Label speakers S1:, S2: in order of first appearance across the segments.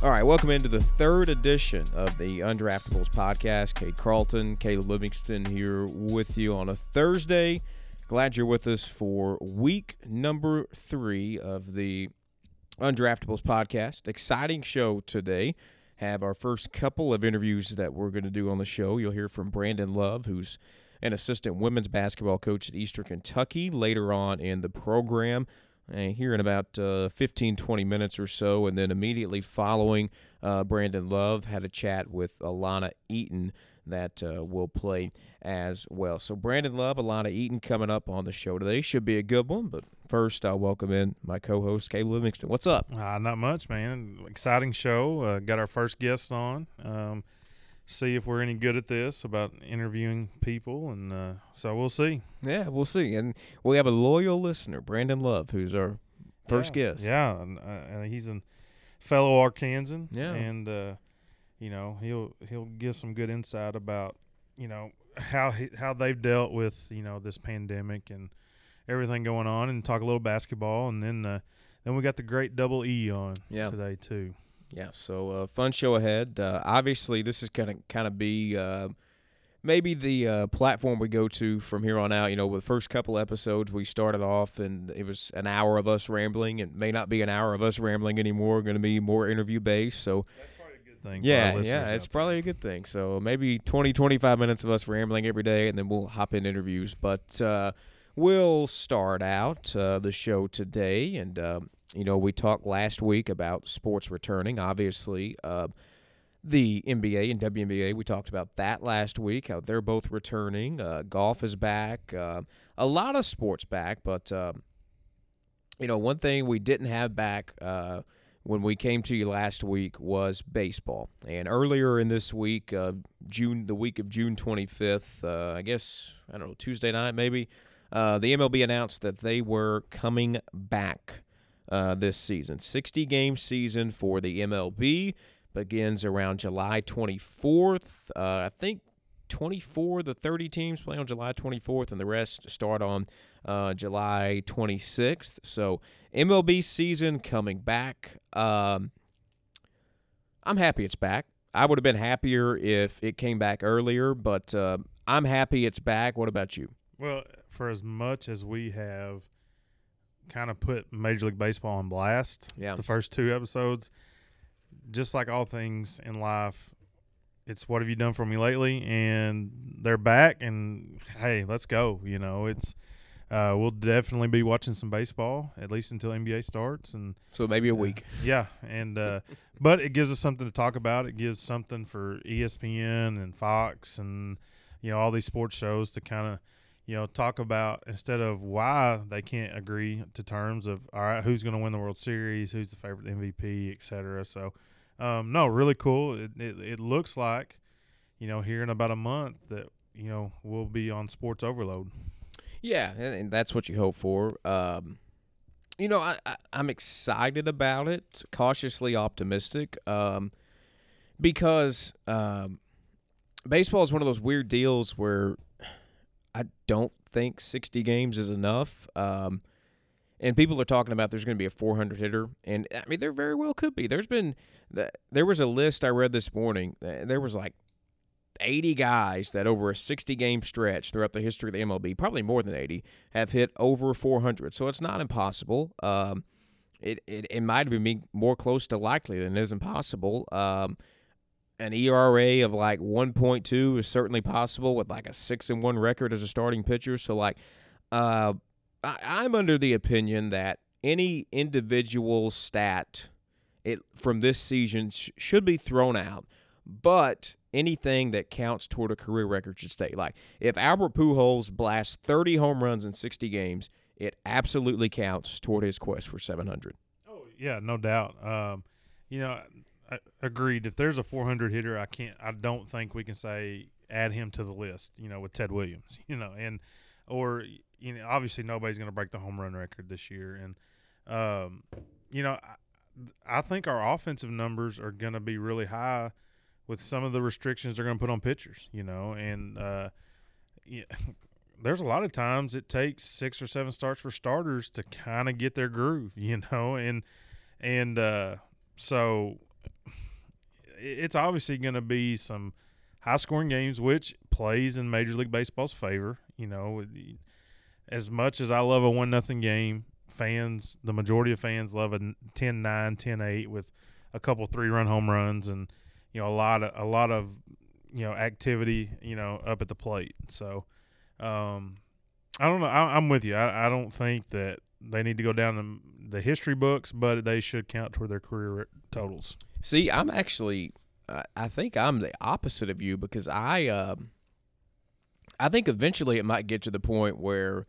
S1: All right, welcome into the third edition of the Undraftables podcast. Cade Carlton, Caleb Livingston here with you on a Thursday. Glad you're with us for week number three of the Undraftables podcast. Exciting show today. Have our first couple of interviews that we're going to do on the show. You'll hear from Brandon Love, who's an assistant women's basketball coach at Eastern Kentucky later on in the program here in about uh, 15, 20 minutes or so. And then immediately following uh, Brandon Love, had a chat with Elauna Eaton that uh, will play as well. So Brandon Love, Elauna Eaton coming up on the show today. Should be a good one. But first, I'll welcome in my co-host, Caleb Livingston. What's up?
S2: Uh, not much, man. Exciting show. Uh, got our first guest on. Um, see if we're any good at this about interviewing people, and uh, so we'll see.
S1: Yeah, we'll see. And we have a loyal listener, Brandon Love, who's our first
S2: yeah,
S1: guest.
S2: Yeah, and, uh, he's a fellow Arkansan.
S1: Yeah,
S2: and uh, you know he'll he'll give some good insight about you know how he, how they've dealt with you know this pandemic and everything going on, and talk a little basketball, and then uh, then we got the great double E on
S1: yeah.
S2: today too.
S1: Yeah, so uh, fun show ahead. Uh, obviously, this is going to kind of be uh, maybe the uh, platform we go to from here on out. You know, with the first couple episodes, we started off and it was an hour of us rambling. It may not be an hour of us rambling anymore. Going to be more interview based. So
S2: that's probably a good thing.
S1: Yeah, yeah, it's probably a good thing. So maybe 20, 25 minutes of us rambling every day, and then we'll hop in interviews. But uh, we'll start out uh, the show today and. Um, you know, we talked last week about sports returning. Obviously, uh, the NBA and WNBA, we talked about that last week, how they're both returning. Uh, golf is back. Uh, a lot of sports back, but, uh, you know, one thing we didn't have back uh, when we came to you last week was baseball. And earlier in this week, uh, June, the week of June 25th, I guess, I don't know, Tuesday night maybe, the MLB announced that they were coming back uh, this season. 60 game season for the MLB begins around July 24th. Uh, I think 24 the 30 teams play on July 24th, and the rest start on uh, July 26th. So MLB season coming back. Um, I'm happy it's back. I would have been happier if it came back earlier, but uh, I'm happy it's back. What about you?
S2: Well, for as much as we have kind of put Major League Baseball on blast.
S1: Yeah.
S2: The first two episodes, just like all things in life, it's what have you done for me lately? And they're back, and hey, let's go. You know, it's uh, we'll definitely be watching some baseball at least until NBA starts, and
S1: so maybe a week.
S2: Uh, yeah, and uh, but it gives us something to talk about. It gives something for ESPN and Fox and you know all these sports shows to kind of you know, talk about instead of why they can't agree to terms of all right, who's going to win the World Series, who's the favorite MVP, et cetera. So, um, no, really cool. It, it, it looks like, you know, here in about a month that you know we'll be on sports overload.
S1: Yeah, and, and that's what you hope for. Um, you know, I, I am excited about it, cautiously optimistic, um, because um, baseball is one of those weird deals where I don't think 60 games is enough. Um, and people are talking about there's going to be a 400 hitter, and I mean there very well could be. There's been there was a list I read this morning. There was like 80 guys that over a 60 game stretch throughout the history of the MLB, probably more than 80, have hit over 400. So it's not impossible. Um, it, it it might be more close to likely than it is impossible. Um, an ERA of like 1.2 is certainly possible with like a six and one record as a starting pitcher. So like, uh, I, am under the opinion that any individual stat it from this season sh- should be thrown out, but anything that counts toward a career record should stay. Like if Albert Pujols blasts 30 home runs in 60 games, it absolutely counts toward his quest for 700.
S2: Oh yeah, no doubt. Um, you know, agreed. If there's a 400 hitter, I can't. I don't think we can say add him to the list. You know, with Ted Williams. You know, and or you know, obviously nobody's going to break the home run record this year. And um, you know, I, I think our offensive numbers are going to be really high with some of the restrictions they're going to put on pitchers. You know, and uh, yeah. There's a lot of times it takes six or seven starts for starters to kind of get their groove, you know, and and uh, so it's obviously going to be some high scoring games, which plays in Major League Baseball's favor. You know, as much as I love a one nothing game, fans, the majority of fans love a 10-9, 10-8 with a couple three run home runs and you know a lot of a lot of you know activity you know up at the plate. So um, I don't know. I, am with you. I, I don't think that they need to go down the, the history books, but they should count toward their career totals.
S1: See, I'm actually, I think I'm the opposite of you because I, um, I think eventually it might get to the point where,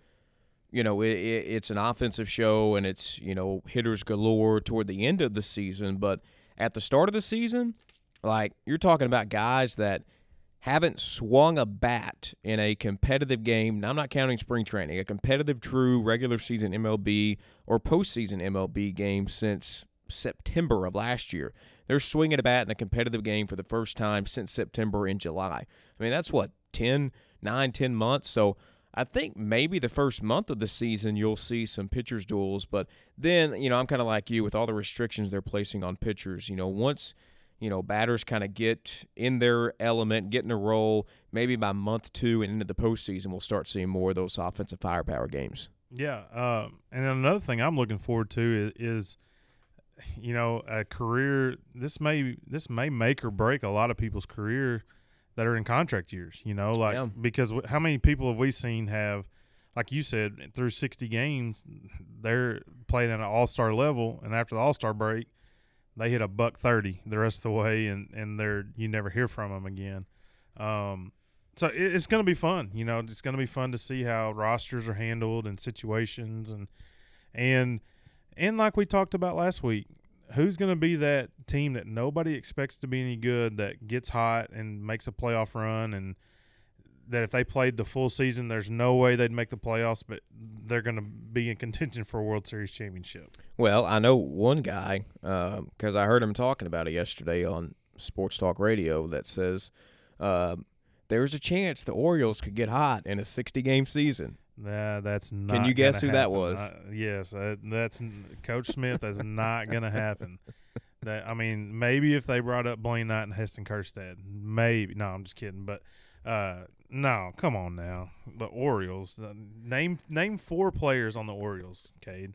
S1: you know, it, it, it's an offensive show and it's you know hitters galore toward the end of the season, but at the start of the season, like you're talking about guys that haven't swung a bat in a competitive game. Now, I'm not counting spring training, a competitive, true regular season MLB or postseason MLB game since September of last year. They're swinging a bat in a competitive game for the first time since September in July. I mean, that's what, 10, 9, 10 months? So I think maybe the first month of the season you'll see some pitchers duels, but then, you know, I'm kind of like you with all the restrictions they're placing on pitchers. You know, once – you know, batters kind of get in their element, get in a role. Maybe by month two and into the postseason, we'll start seeing more of those offensive firepower games.
S2: Yeah, uh, and another thing I'm looking forward to is, is, you know, a career. This may this may make or break a lot of people's career that are in contract years. You know, like yeah. because how many people have we seen have, like you said, through 60 games, they're playing at an All Star level, and after the All Star break they hit a buck thirty the rest of the way, and and they're you never hear from them again. Um, so it, it's going to be fun. You know, it's going to be fun to see how rosters are handled and situations, and and and like we talked about last week, who's going to be that team that nobody expects to be any good that gets hot and makes a playoff run and that if they played the full season, there's no way they'd make the playoffs, but they're going to be in contention for a World Series championship.
S1: Well, I know one guy because uh, I heard him talking about it yesterday on Sports Talk Radio that says uh, there's a chance the Orioles could get hot in a 60 game season.
S2: Nah, that's not.
S1: Can you guess who
S2: happen.
S1: that was?
S2: Uh, yes, uh, that's Coach Smith. That's not going to happen. That I mean, maybe if they brought up Blaine Knight and Heston Kjerstad, maybe. No, I'm just kidding. But uh, no, come on now. The Orioles. Uh, name name four players on the Orioles, Cade.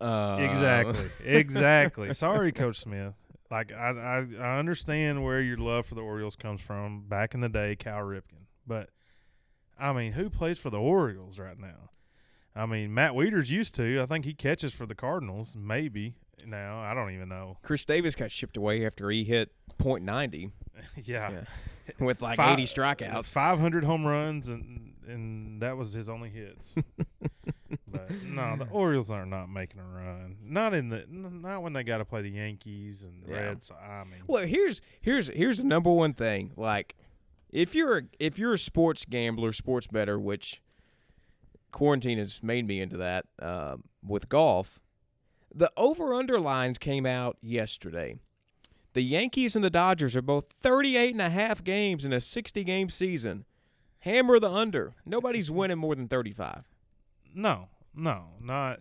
S1: Uh,
S2: exactly. Exactly. Sorry, Coach Smith. Like I, I I understand where your love for the Orioles comes from. Back in the day, Cal Ripken. But I mean, who plays for the Orioles right now? I mean, Matt Wieters used to. I think he catches for the Cardinals, maybe. Now I don't even know.
S1: Chris Davis got shipped away after he hit
S2: .90. yeah. yeah.
S1: with like Five, 80 strikeouts,
S2: 500 home runs, and and that was his only hits. but no, the Orioles are not making a run. Not in the not when they got to play the Yankees and yeah. Reds. I mean,
S1: well, here's here's here's the number one thing. Like, if you're a, if you're a sports gambler, sports better, which quarantine has made me into that uh, with golf. The over under lines came out yesterday. The Yankees and the Dodgers are both 38 and a half games in a 60 game season. Hammer the under. Nobody's winning more than 35.
S2: No, no, not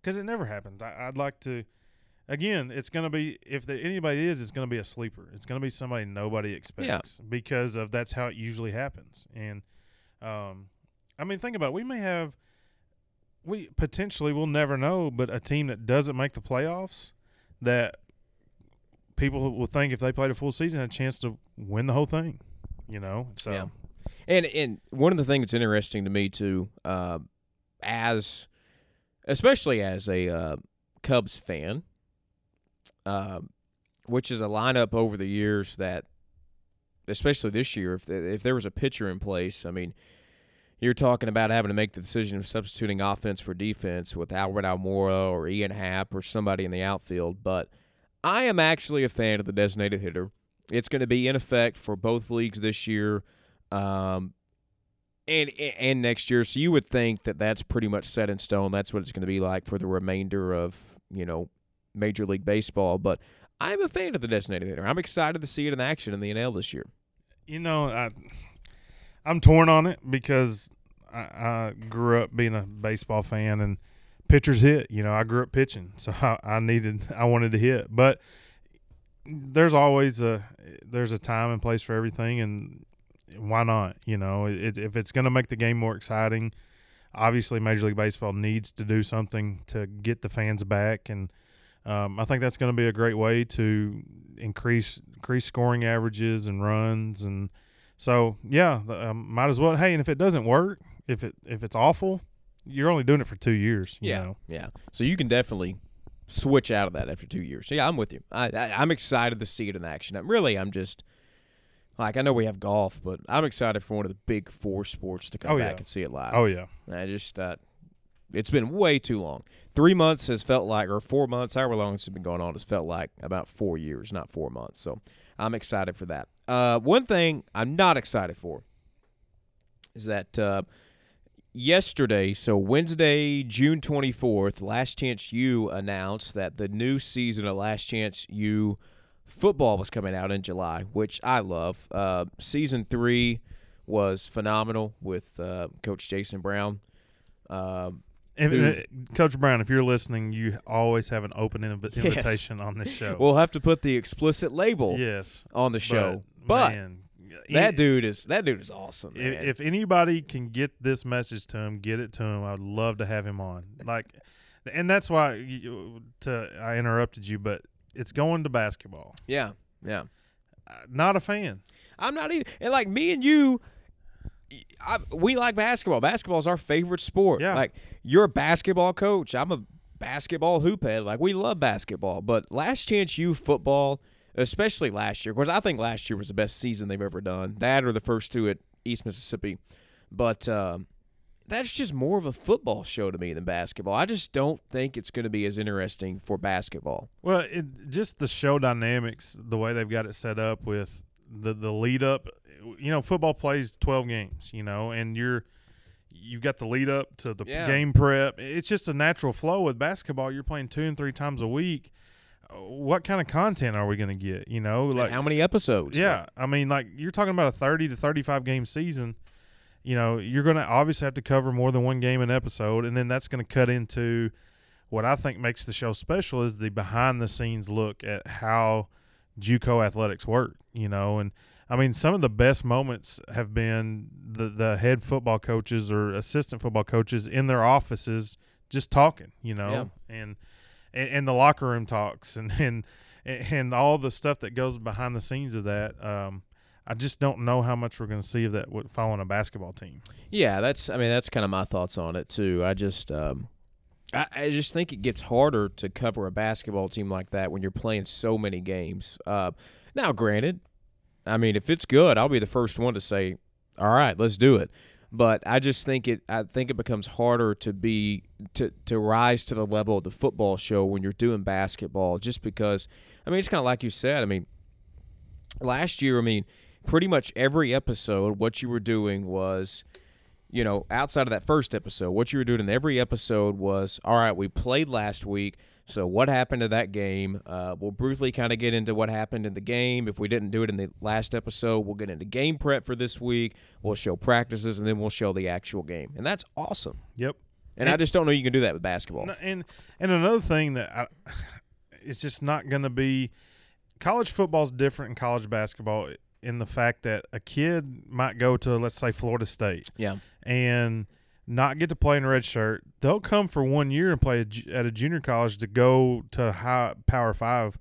S2: because it never happens. I, would like to. Again, it's going to be if the, anybody is, it's going to be a sleeper. It's going to be somebody nobody expects yeah. because of that's how it usually happens. And um, I mean, think about it. We may have we potentially we'll never know, but a team that doesn't make the playoffs that people will think if they played a full season, had a chance to win the whole thing. You know, so
S1: yeah. And and one of the things that's interesting to me too, uh, as especially as a uh, Cubs fan, uh, which is a lineup over the years that, especially this year, if if there was a pitcher in place, I mean, you're talking about having to make the decision of substituting offense for defense with Albert Almora or Ian Happ or somebody in the outfield, but I am actually a fan of the designated hitter. It's going to be in effect for both leagues this year, um, and and next year. So you would think that that's pretty much set in stone. That's what it's going to be like for the remainder of you know Major League Baseball. But I'm a fan of the designated hitter. I'm excited to see it in action in the NL this year.
S2: You know, I, I'm torn on it because I, I grew up being a baseball fan and pitchers hit. You know, I grew up pitching, so I, I needed, I wanted to hit. But there's always a there's a time and place for everything, and why not? You know, it, if it's going to make the game more exciting, obviously Major League Baseball needs to do something to get the fans back, and um, I think that's going to be a great way to increase increase scoring averages and runs, and so yeah, um, might as well. Hey, and if it doesn't work, if it if it's awful, you're only doing it for two years.
S1: yeah,
S2: know?
S1: yeah. So you can definitely switch out of that after two years. So yeah, I'm with you. I, I I'm excited to see it in action. I'm, really, I'm just like I know we have golf, but I'm excited for one of the big four sports to come
S2: Oh,
S1: back
S2: yeah.
S1: and see it live.
S2: Oh yeah,
S1: I just uh, it's been way too long. Three months has felt like, or four months, however long this has been going on, has felt like about four years, not four months. So I'm excited for that. Uh, one thing I'm not excited for is that uh, yesterday, so Wednesday, June 24th, Last Chance U announced that the new season of Last Chance U football was coming out in July, which I love. Uh, season three was phenomenal with uh, Coach Jason Brown. Um,
S2: And, uh, Coach Brown, if you're listening, you always have an open inv-
S1: Yes.
S2: invitation on this show.
S1: we'll have to put the explicit label
S2: yes,
S1: on the show, but,
S2: man,
S1: that
S2: i-
S1: dude is that dude is awesome.
S2: If,
S1: man.
S2: if anybody can get this message to him, get it to him. I'd love to have him on. Like, and that's why you, to I interrupted you, but it's going to basketball.
S1: yeah, yeah.
S2: Uh, Not a fan.
S1: I'm not either. And like me and you, I, we like basketball. Basketball is our favorite sport.
S2: Yeah.
S1: Like you're a basketball coach. I'm a basketball hoop head. Like we love basketball. But Last Chance U football, especially last year, because I think last year was the best season they've ever done. That or the first two at East Mississippi. But um, that's just more of a football show to me than basketball. I just don't think it's going to be as interesting for basketball.
S2: Well, it, just the show dynamics, the way they've got it set up with the the lead up. You know, football plays twelve games. You know, and you're you've got the lead up to the
S1: Yeah.
S2: game prep. It's just a natural flow with basketball. You're playing two and three times a week. What kind of content are we going to get? You know,
S1: Like
S2: like
S1: how many episodes?
S2: yeah, I mean, like you're talking about a 30 to 35 game season. You know, you're going to obviously have to cover more than one game an episode, and then that's going to cut into what I think makes the show special is the behind the scenes look at how JUCO athletics work. You know, and I mean, some of the best moments have been the the head football coaches or assistant football coaches in their offices just talking. You know, and, and and the locker room talks and and and all the stuff that goes behind the scenes of that. Um, I just don't know how much we're going to see of that following a basketball team.
S1: Yeah, that's. I mean, that's kind of my thoughts on it too. I just, um, I, I just think it gets harder to cover a basketball team like that when you're playing so many games. Uh, now, granted, I mean, if it's good, I'll be the first one to say, "All right, let's do it." But I just think it. I think it becomes harder to be to to rise to the level of the football show when you're doing basketball, just because. I mean, it's kind of like you said. I mean, last year, I mean, pretty much every episode, what you were doing was you know, outside of that first episode, what you were doing in every episode was, all right, we played last week. So what happened to that game? Uh, we'll briefly kind of get into what happened in the game. If we didn't do it in the last episode, we'll get into game prep for this week. We'll show practices, and then we'll show the actual game, and that's awesome.
S2: Yep.
S1: And I just don't know you can do that with basketball.
S2: And and another thing that I, it's just not going to be college football is different in college basketball in the fact that a kid might go to let's say Florida State
S1: Yeah,
S2: and not get to play in a red shirt. They'll come for one year and play at a junior college to go to high Power Five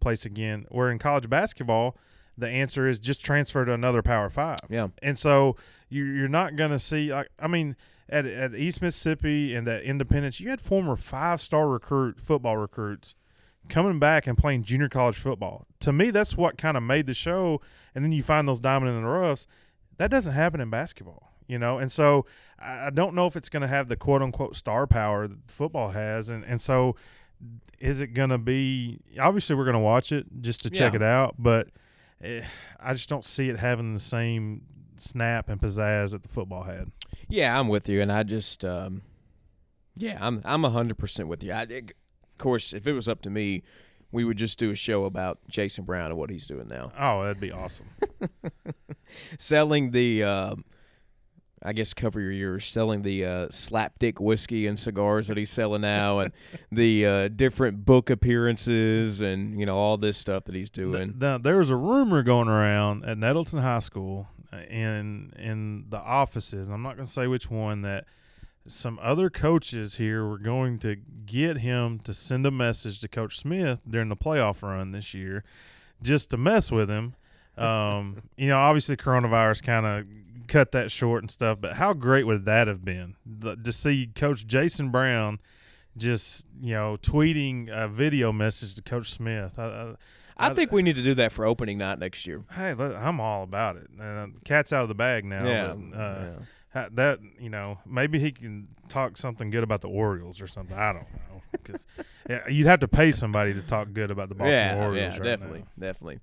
S2: place again. Where in college basketball, the answer is just transfer to another Power Five.
S1: yeah,
S2: And so you, you're not going to see, like, I mean, at, at East Mississippi and at Independence, you had former five star recruit football recruits coming back and playing junior college football. To me, that's what kind of made the show. And then you find those diamond in the roughs. That doesn't happen in basketball, you know. And so I don't know if it's going to have the quote unquote star power that football has. And and so is it going to be? Obviously, we're going to watch it just to check
S1: Yeah.
S2: it out, but eh, I just don't see it having the same snap and pizzazz that the football had.
S1: yeah. I'm with you, and I just, um, yeah, I'm I'm hundred percent with you. I, of course, if it was up to me, we would just do a show about Jason Brown and what he's doing now.
S2: Oh, that'd be awesome.
S1: selling the um I guess cover your ears, selling the uh, slapdick whiskey and cigars that he's selling now, and the uh, different book appearances, and you know all this stuff that he's doing.
S2: Now, there was a rumor going around at Nettleton High School uh, in in the offices. and I'm not going to say which one that some other coaches here were going to get him to send a message to Coach Smith during the playoff run this year, just to mess with him. Um, you know, obviously coronavirus kind of cut that short and stuff, but how great would that have been to see Coach Jason Brown just you know tweeting a video message to Coach Smith? I, I,
S1: I think we need to do that for opening night next year.
S2: Hey, look, I'm all about it. Uh, cat's out of the bag now.
S1: yeah,
S2: but, uh,
S1: yeah.
S2: that you know, maybe he can talk something good about the Orioles or something. I don't know. 'Cause, yeah, you'd have to pay somebody to talk good about the Baltimore
S1: yeah,
S2: Orioles.
S1: yeah,
S2: right
S1: definitely,
S2: now.
S1: definitely.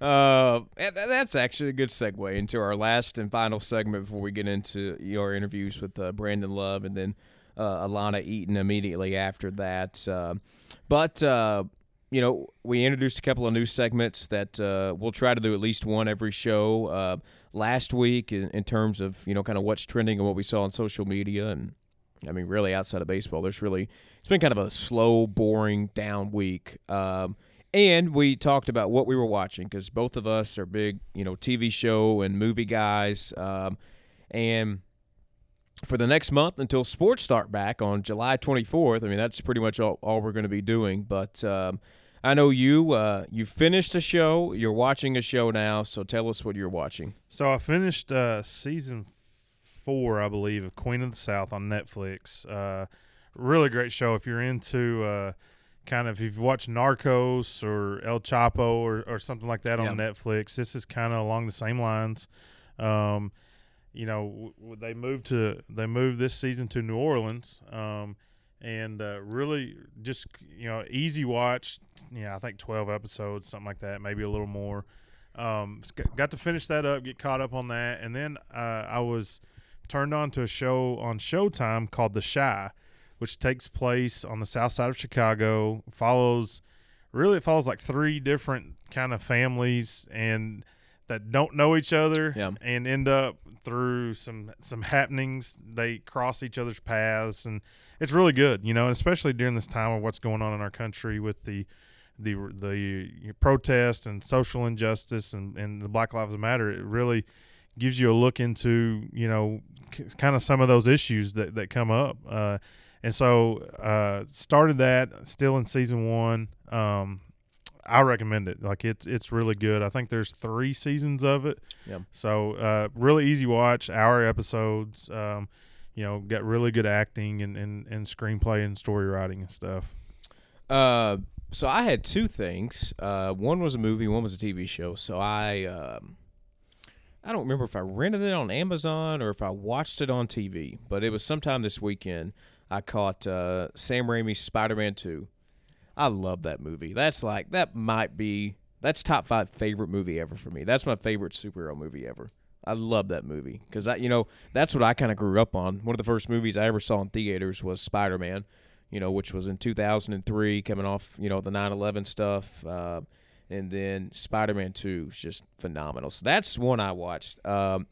S1: Uh, that's actually a good segue into our last and final segment before we get into your interviews with uh, Brandon Love and then uh, Elauna Eaton immediately after that. Uh, but uh, you know, we introduced a couple of new segments that uh, we'll try to do at least one every show. Uh, last week, in, in terms of you know, kind of what's trending and what we saw on social media, and I mean, really outside of baseball, there's really it's been kind of a slow, boring, down week. Um, and we talked about what we were watching because both of us are big, you know, TV show and movie guys. Um, and for the next month until sports start back on July 24th, I mean, that's pretty much all, all we're going to be doing. But um, I know you, uh, you finished a show, you're watching a show now. So tell us what you're watching.
S2: So I finished uh, season four, I believe, of Queen of the South on Netflix. Uh, really great show if you're into uh, kind of if you've watched Narcos or El Chapo or, or something like that on Netflix. This is kind of along the same lines. Um, you know, w- w- they moved to they moved this season to New Orleans. Um, and uh, really just you know easy watch yeah i think 12 episodes something like that maybe a little more um, got- got to finish that up get caught up on that and then uh, i was turned on to a show on showtime called the Chi which takes place on the south side of chicago follows really it follows like three different kind of families and that don't know each other
S1: Yeah.
S2: and end up through some some happenings they cross each other's paths and it's really good you know especially during this time of what's going on in our country with the the the protest and social injustice and, and the Black Lives Matter it really gives you a look into you know k- kind of some of those issues that, that come up uh, and so uh, started that still in season one um, I recommend it like it's it's really good I think there's three seasons of it
S1: Yeah.
S2: so uh, really easy watch hour episodes um, you know got really good acting and, and, and screenplay and story writing and stuff
S1: Uh, so I had two things. Uh, one was a movie, one was a TV show. So I, um, I don't remember if I rented it on Amazon or if I watched it on TV, but it was sometime this weekend. I caught uh, Sam Raimi's Spider-Man Two. I love that movie. That's like that might be that's top five favorite movie ever for me. That's my favorite superhero movie ever. I love that movie because I, you know, that's what I kind of grew up on. One of the first movies I ever saw in theaters was Spider-Man you know, which was in 2003, coming off, you know, the 9/11 stuff, uh, and then Spider-Man 2 is just phenomenal. So that's one I watched. Um,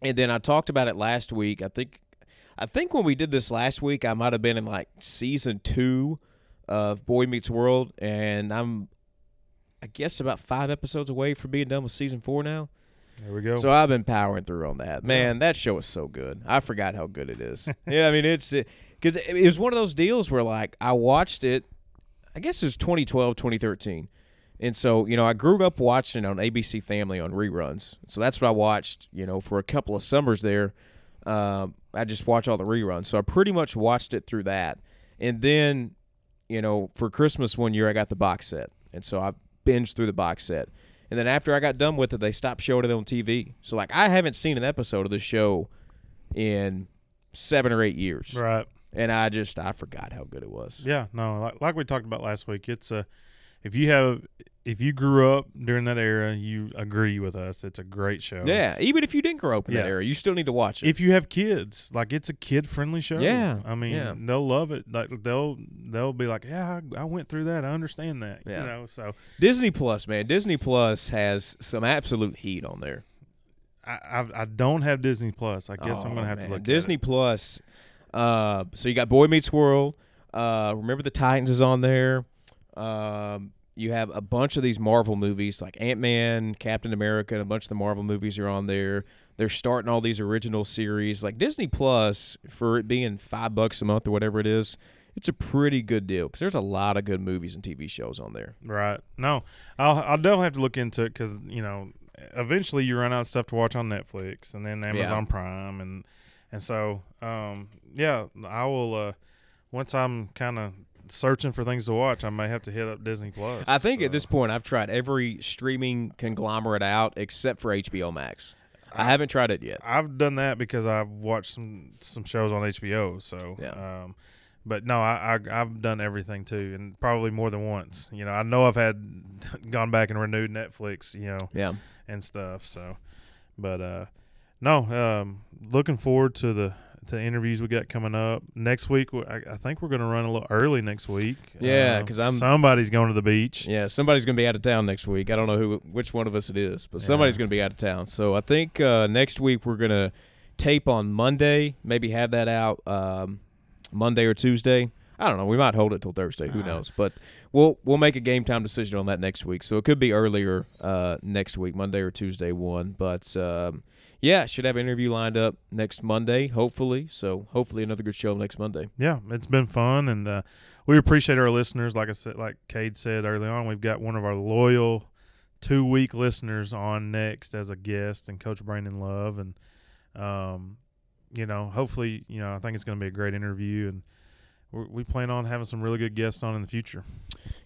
S1: and then I talked about it last week. I think, I think when we did this last week, I might have been in like season two of Boy Meets World, and I'm, I guess, about five episodes away from being done with season four now.
S2: there we go
S1: So I've been powering through on that. Man, that show is so good. I forgot how good it is. yeah, I mean it's because it, it was one of those deals where like I watched it. I guess it was 2012, 2013. And so, you know, I grew up watching on ABC Family on reruns. So that's what I watched, you know, for a couple of summers there. Um, I just watch all the reruns. So I pretty much watched it through that. And then, you know, for Christmas one year, I got the box set. And so I binged through the box set. And then after I got done with it, they stopped showing it on TV. So, like, I haven't seen an episode of the show in seven or eight years.
S2: right
S1: And I just, I forgot how good it was.
S2: Yeah, no, like, like we talked about last week, it's a if you have if you grew up during that era, you agree with us. It's a great show.
S1: Yeah, even if you didn't grow up in that era, you still need to watch it.
S2: If you have kids, like it's a kid friendly show.
S1: Yeah,
S2: I mean,
S1: yeah.
S2: they'll love it. Like they'll they'll be like, yeah, I, I went through that. I understand that.
S1: Yeah.
S2: You know, so
S1: Disney Plus, man, Disney Plus has some absolute heat on there.
S2: I I've, I don't have Disney Plus. I guess I'm
S1: Oh,
S2: gonna have
S1: man.
S2: to look.
S1: Disney
S2: At it.
S1: Plus. Uh, so you got Boy Meets World. Uh, remember the Titans is on there. Um, you have a bunch of these Marvel movies like Ant Man, Captain America, and a bunch of the Marvel movies are on there. They're starting all these original series. Like Disney Plus, for it being five bucks a month or whatever it is, it's a pretty good deal because there's a lot of good movies and TV shows on there.
S2: Right. No, I'll I'll definitely have to look into it because you know eventually you run out of stuff to watch on Netflix and then Amazon Prime and and so um yeah I will uh once I'm kind of searching for things to watch I may have to hit up Disney Plus.
S1: I think at this point I've tried every streaming conglomerate out except for HBO Max. I haven't tried it yet.
S2: I've done that because I've watched some some shows on HBO. So,
S1: Yeah.
S2: um, but no, I, I I've done everything too, and probably more than once. You know, I know I've had gone back and renewed Netflix. You know,
S1: Yeah.
S2: and stuff. So, but uh, no, um, looking forward to the to interviews we got coming up next week. I think we're going to run a little early next week.
S1: Yeah,
S2: Uh,
S1: 'cause I'm-
S2: somebody's going to the beach.
S1: Yeah, somebody's going to be out of town next week. I don't know who, which one of us it is, but
S2: Yeah.
S1: somebody's going to be out of town. So I think uh, next week we're going to tape on Monday. Maybe have that out um, Monday or Tuesday. I don't know. We might hold it till Thursday. Who knows? But we'll we'll make a game time decision on that next week. So it could be earlier uh, next week, Monday or Tuesday one. But um, yeah, should have an interview lined up next Monday, hopefully. So hopefully another good show next Monday.
S2: yeah, it's been fun, and uh, we appreciate our listeners. Like I said, like Cade said early on, we've got one of our loyal two week listeners on next as a guest, and Coach Brandon Love, and um, you know, hopefully, you know, I think it's going to be a great interview, and we plan on having some really good guests on in the future.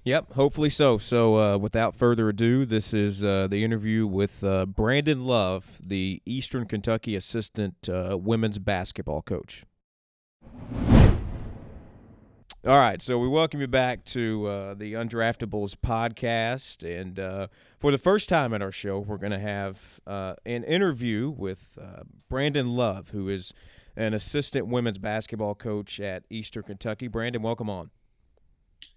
S1: Yep, hopefully so. So, uh, without further ado, this is uh, the interview with uh, Brandon Love, the Eastern Kentucky assistant uh, women's basketball coach. All right, so we welcome you back to uh, the Undraftables podcast. And uh, for the first time at our show, we're going to have an interview with Brandon Love, who is an assistant women's basketball coach at Eastern Kentucky. Brandon, welcome on.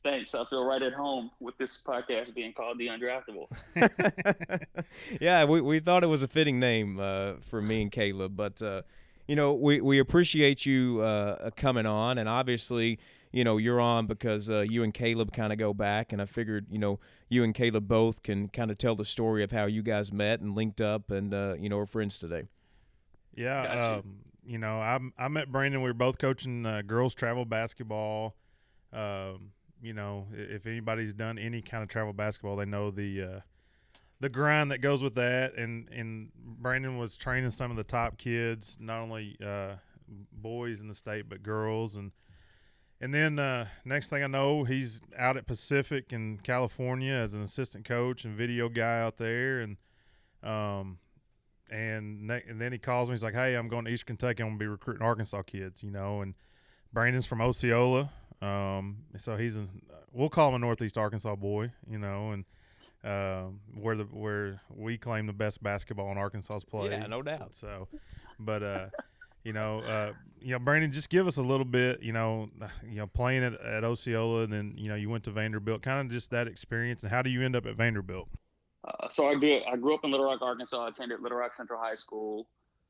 S3: Thanks. I feel right at home with this podcast being called The Undraftable.
S1: yeah, we, we thought it was a fitting name uh, for me and Caleb, but uh, you know we, we appreciate you uh, coming on, and obviously you know you're on because uh, you and Caleb kind of go back, and I figured you know you and Caleb both can kind of tell the story of how you guys met and linked up, and uh, you know are friends today.
S2: Yeah,
S3: Gotcha.
S2: um, you know, I I met Brandon. We were both coaching uh, girls travel basketball. Um, you know, if anybody's done any kind of travel basketball, they know the uh, the grind that goes with that. And and Brandon was training some of the top kids, not only uh, boys in the state but girls. And and then uh, next thing I know, he's out at Pacific in California as an assistant coach and video guy out there. And um, and and then he calls me. He's like, "Hey, I'm going to East Kentucky. I'm going to be recruiting Arkansas kids." You know, and Brandon's from Osceola, um, so he's a we'll call him a Northeast Arkansas boy. You know, and um, where the where we claim the best basketball in Arkansas play.
S1: Yeah, no doubt.
S2: So, but uh, you know, uh, you know, Brandon, just give us a little bit. You know, you know, playing at, at Osceola, and then you know, you went to Vanderbilt. Kind of just that experience, and how do you end up at Vanderbilt?
S3: Uh, so I grew, I grew up in Little Rock, Arkansas. I attended Little Rock Central High School.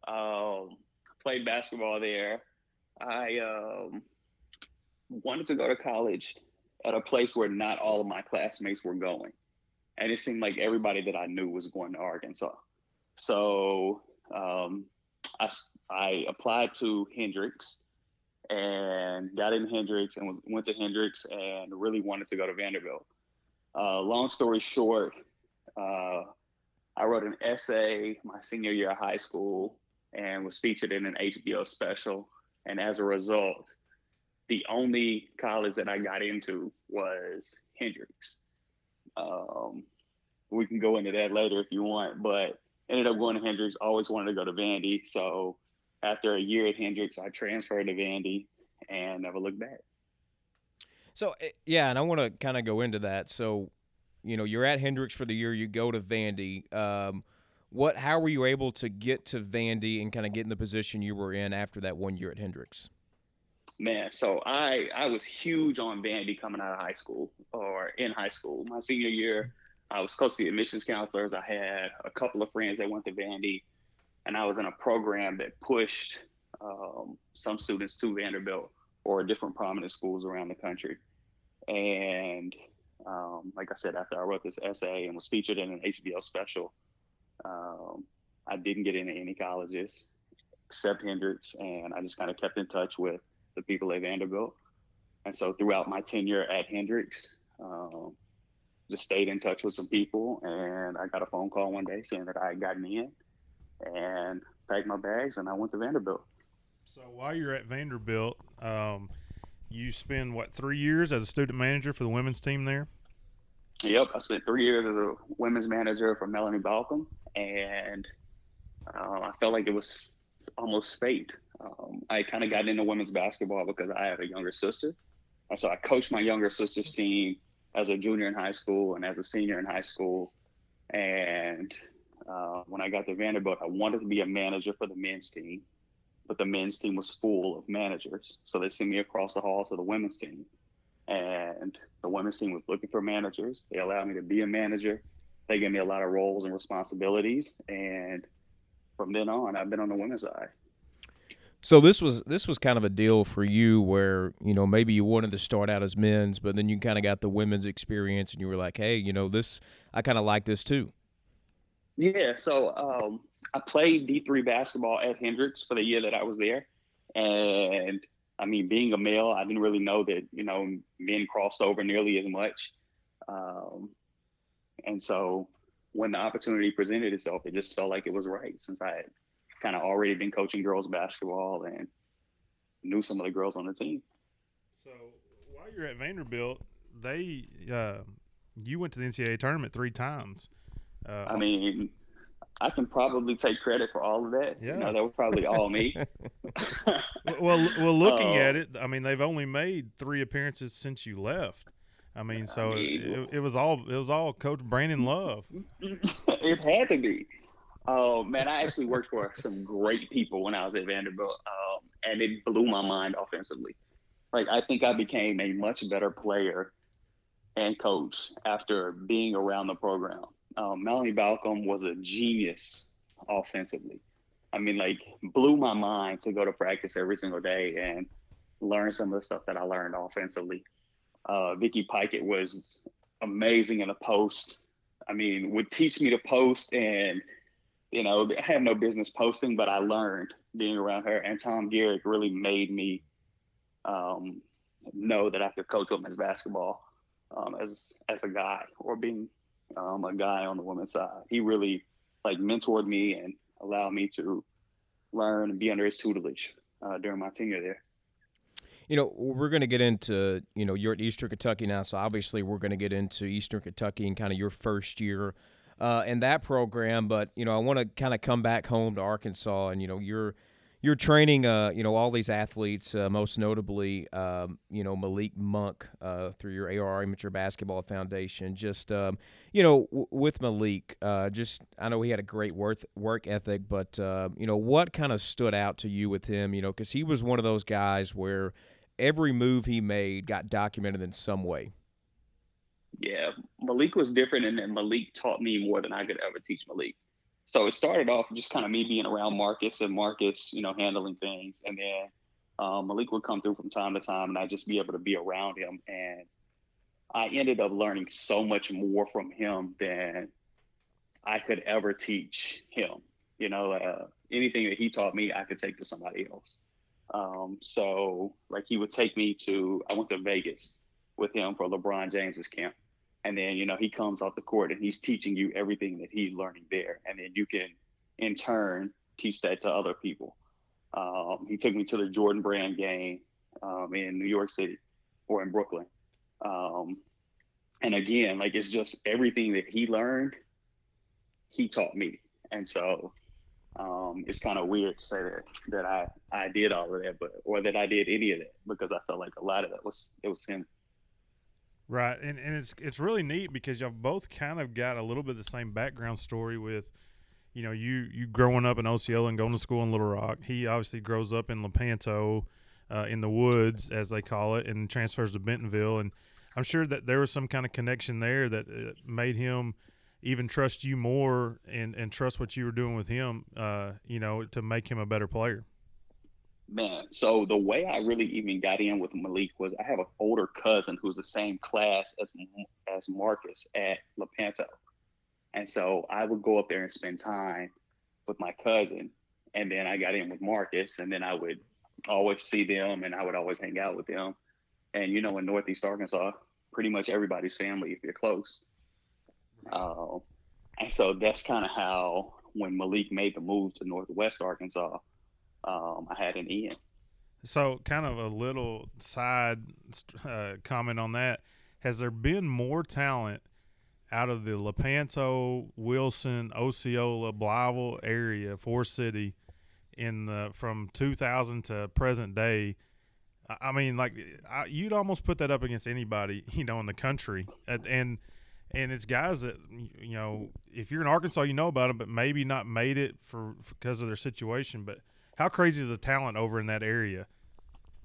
S3: Um, played basketball there. I um, wanted to go to college at a place where not all of my classmates were going. And it seemed like everybody that I knew was going to Arkansas. So um, I, I applied to Hendrix and got in Hendrix and went to Hendrix and really wanted to go to Vanderbilt. Uh, long story short, uh, I wrote an essay my senior year of high school and was featured in an HBO special. And as a result, the only college that I got into was Hendrix. Um, we can go into that later if you want, but ended up going to Hendrix. Always wanted to go to Vandy. So after a year at Hendrix, I transferred to Vandy and never looked back.
S1: So eh, yeah, and I want to kind of go into that. So, you know, you're at Hendrix for the year. You go to Vandy. Um, what? How were you able to get to Vandy and kind of get in the position you were in after that one year at Hendrix?
S3: Man, so I I was huge on Vandy coming out of high school or in high school. My senior year, I was close to the admissions counselors. I had a couple of friends that went to Vandy, and I was in a program that pushed um, some students to Vanderbilt or different prominent schools around the country. And um, like I said, after I wrote this essay and was featured in an HBO special, um, I didn't get into any colleges except Hendrix, and I just kind of kept in touch with the people at Vanderbilt. And so throughout my tenure at Hendrix, um, just stayed in touch with some people, and I got a phone call one day saying that I had gotten in, and packed my bags, and I went to Vanderbilt.
S2: So while you're at Vanderbilt, um, you spend what three years as a student manager for the women's team there?
S3: Yep, I spent three years as a women's manager for Melanie Balcomb, and uh, I felt like it was almost fate. Um, I kind of got into women's basketball because I had a younger sister, and so I coached my younger sister's team as a junior in high school and as a senior in high school. And uh, when I got to Vanderbilt, I wanted to be a manager for the men's team, but the men's team was full of managers. So they sent me across the hall to the women's team. And the women's team was looking for managers. They allowed me to be a manager. They gave me a lot of roles and responsibilities. And from then on, I've been on the women's side.
S1: So this was this was kind of a deal for you where you know maybe you wanted to start out as men's, but then you kind of got the women's experience, and you were like, hey, you know this I kind of like this too.
S3: Yeah, so um, I played D three basketball at Hendrix for the year that I was there, and I mean, being a male, I didn't really know that you know men crossed over nearly as much, um, and so when the opportunity presented itself, it just felt like it was right since I had kind of already been coaching girls basketball and knew some of the girls on the team.
S2: So while you're at Vanderbilt, they uh, you went to the NCAA tournament three times.
S3: Uh, I mean, I can probably take credit for all of that. Yeah, you know, that was probably all me.
S2: well, well, looking uh, at it, I mean, they've only made three appearances since you left. I mean, so I mean, it, it, was all it was all Coach Brandon Love.
S3: it had to be. Oh man, I actually worked for some great people when I was at Vanderbilt, um, and it blew my mind offensively. Like I think I became a much better player and coach after being around the program. Um, Melanie Balcomb was a genius offensively. I mean, like blew my mind to go to practice every single day and learn some of the stuff that I learned offensively. Uh, Vicky Pikett was amazing in the post. I mean, would teach me to post and you know, I have no business posting, but I learned being around her. And Tom Garrick really made me um, know that I could coach women's basketball um, as as a guy or being um, a guy on the women's side. He really like mentored me and allowed me to learn and be under his tutelage uh, during my tenure there.
S1: You know, we're going to get into, you know, you're at Eastern Kentucky now, so obviously we're going to get into Eastern Kentucky and kind of your first year uh, in that program. But you know, I want to kind of come back home to Arkansas, and you know, you're you're training, uh, you know, all these athletes, uh, most notably, um, you know, Malik Monk uh, through your ARR Amateur Basketball Foundation. Just, um, you know, w- with Malik, uh, just I know he had a great work work ethic, but uh, you know, what kind of stood out to you with him? You know, because he was one of those guys where every move he made got documented in some way.
S3: Yeah, Malik was different, and then Malik taught me more than I could ever teach Malik. So it started off just kind of me being around Marcus and Marcus, you know, handling things, and then um, Malik would come through from time to time, and I'd just be able to be around him. And I ended up learning so much more from him than I could ever teach him. You know, uh, anything that he taught me, I could take to somebody else. Um, so, like, he would take me to, I went to Vegas with him for LeBron James's camp. And then, you know, he comes off the court and he's teaching you everything that he's learning there. And then you can, in turn, teach that to other people. Um, he took me to the Jordan Brand game um, in New York City or in Brooklyn. Um, and again, like it's just everything that he learned, he taught me. And so um, it's kind of weird to say that that I I did all of that, but or that I did any of that because I felt like a lot of that was it was him.
S2: Right, and and it's it's really neat because y'all both kind of got a little bit of the same background story with, you know, you you growing up in Osceola and going to school in Little Rock. He obviously grows up in Lepanto, uh, in the woods as they call it, and transfers to Bentonville. And I'm sure that there was some kind of connection there that uh, made him, even trust you more and and trust what you were doing with him, uh, you know, to make him a better player?
S3: Man, so the way I really even got in with Malik was I have an older cousin who's the same class as as Marcus at Lepanto, and so I would go up there and spend time with my cousin, and then I got in with Marcus, and then I would always see them, and I would always hang out with them, and you know, in Northeast Arkansas, pretty much everybody's family if you're close. Uh, and so that's kind of how when Malik made the move to Northwest Arkansas um, I had an in.
S2: So, kind of a little side uh, comment on that. Has there been more talent out of the Lepanto, Wilson, Osceola, Blytheville area, Forrest City, in the from 2000 to present day? I mean, like I, you'd almost put that up against anybody, you know, in the country, and, and and it's guys that you know, if you're in Arkansas, you know about them, but maybe not made it for because of their situation, but how crazy is the talent over in that area?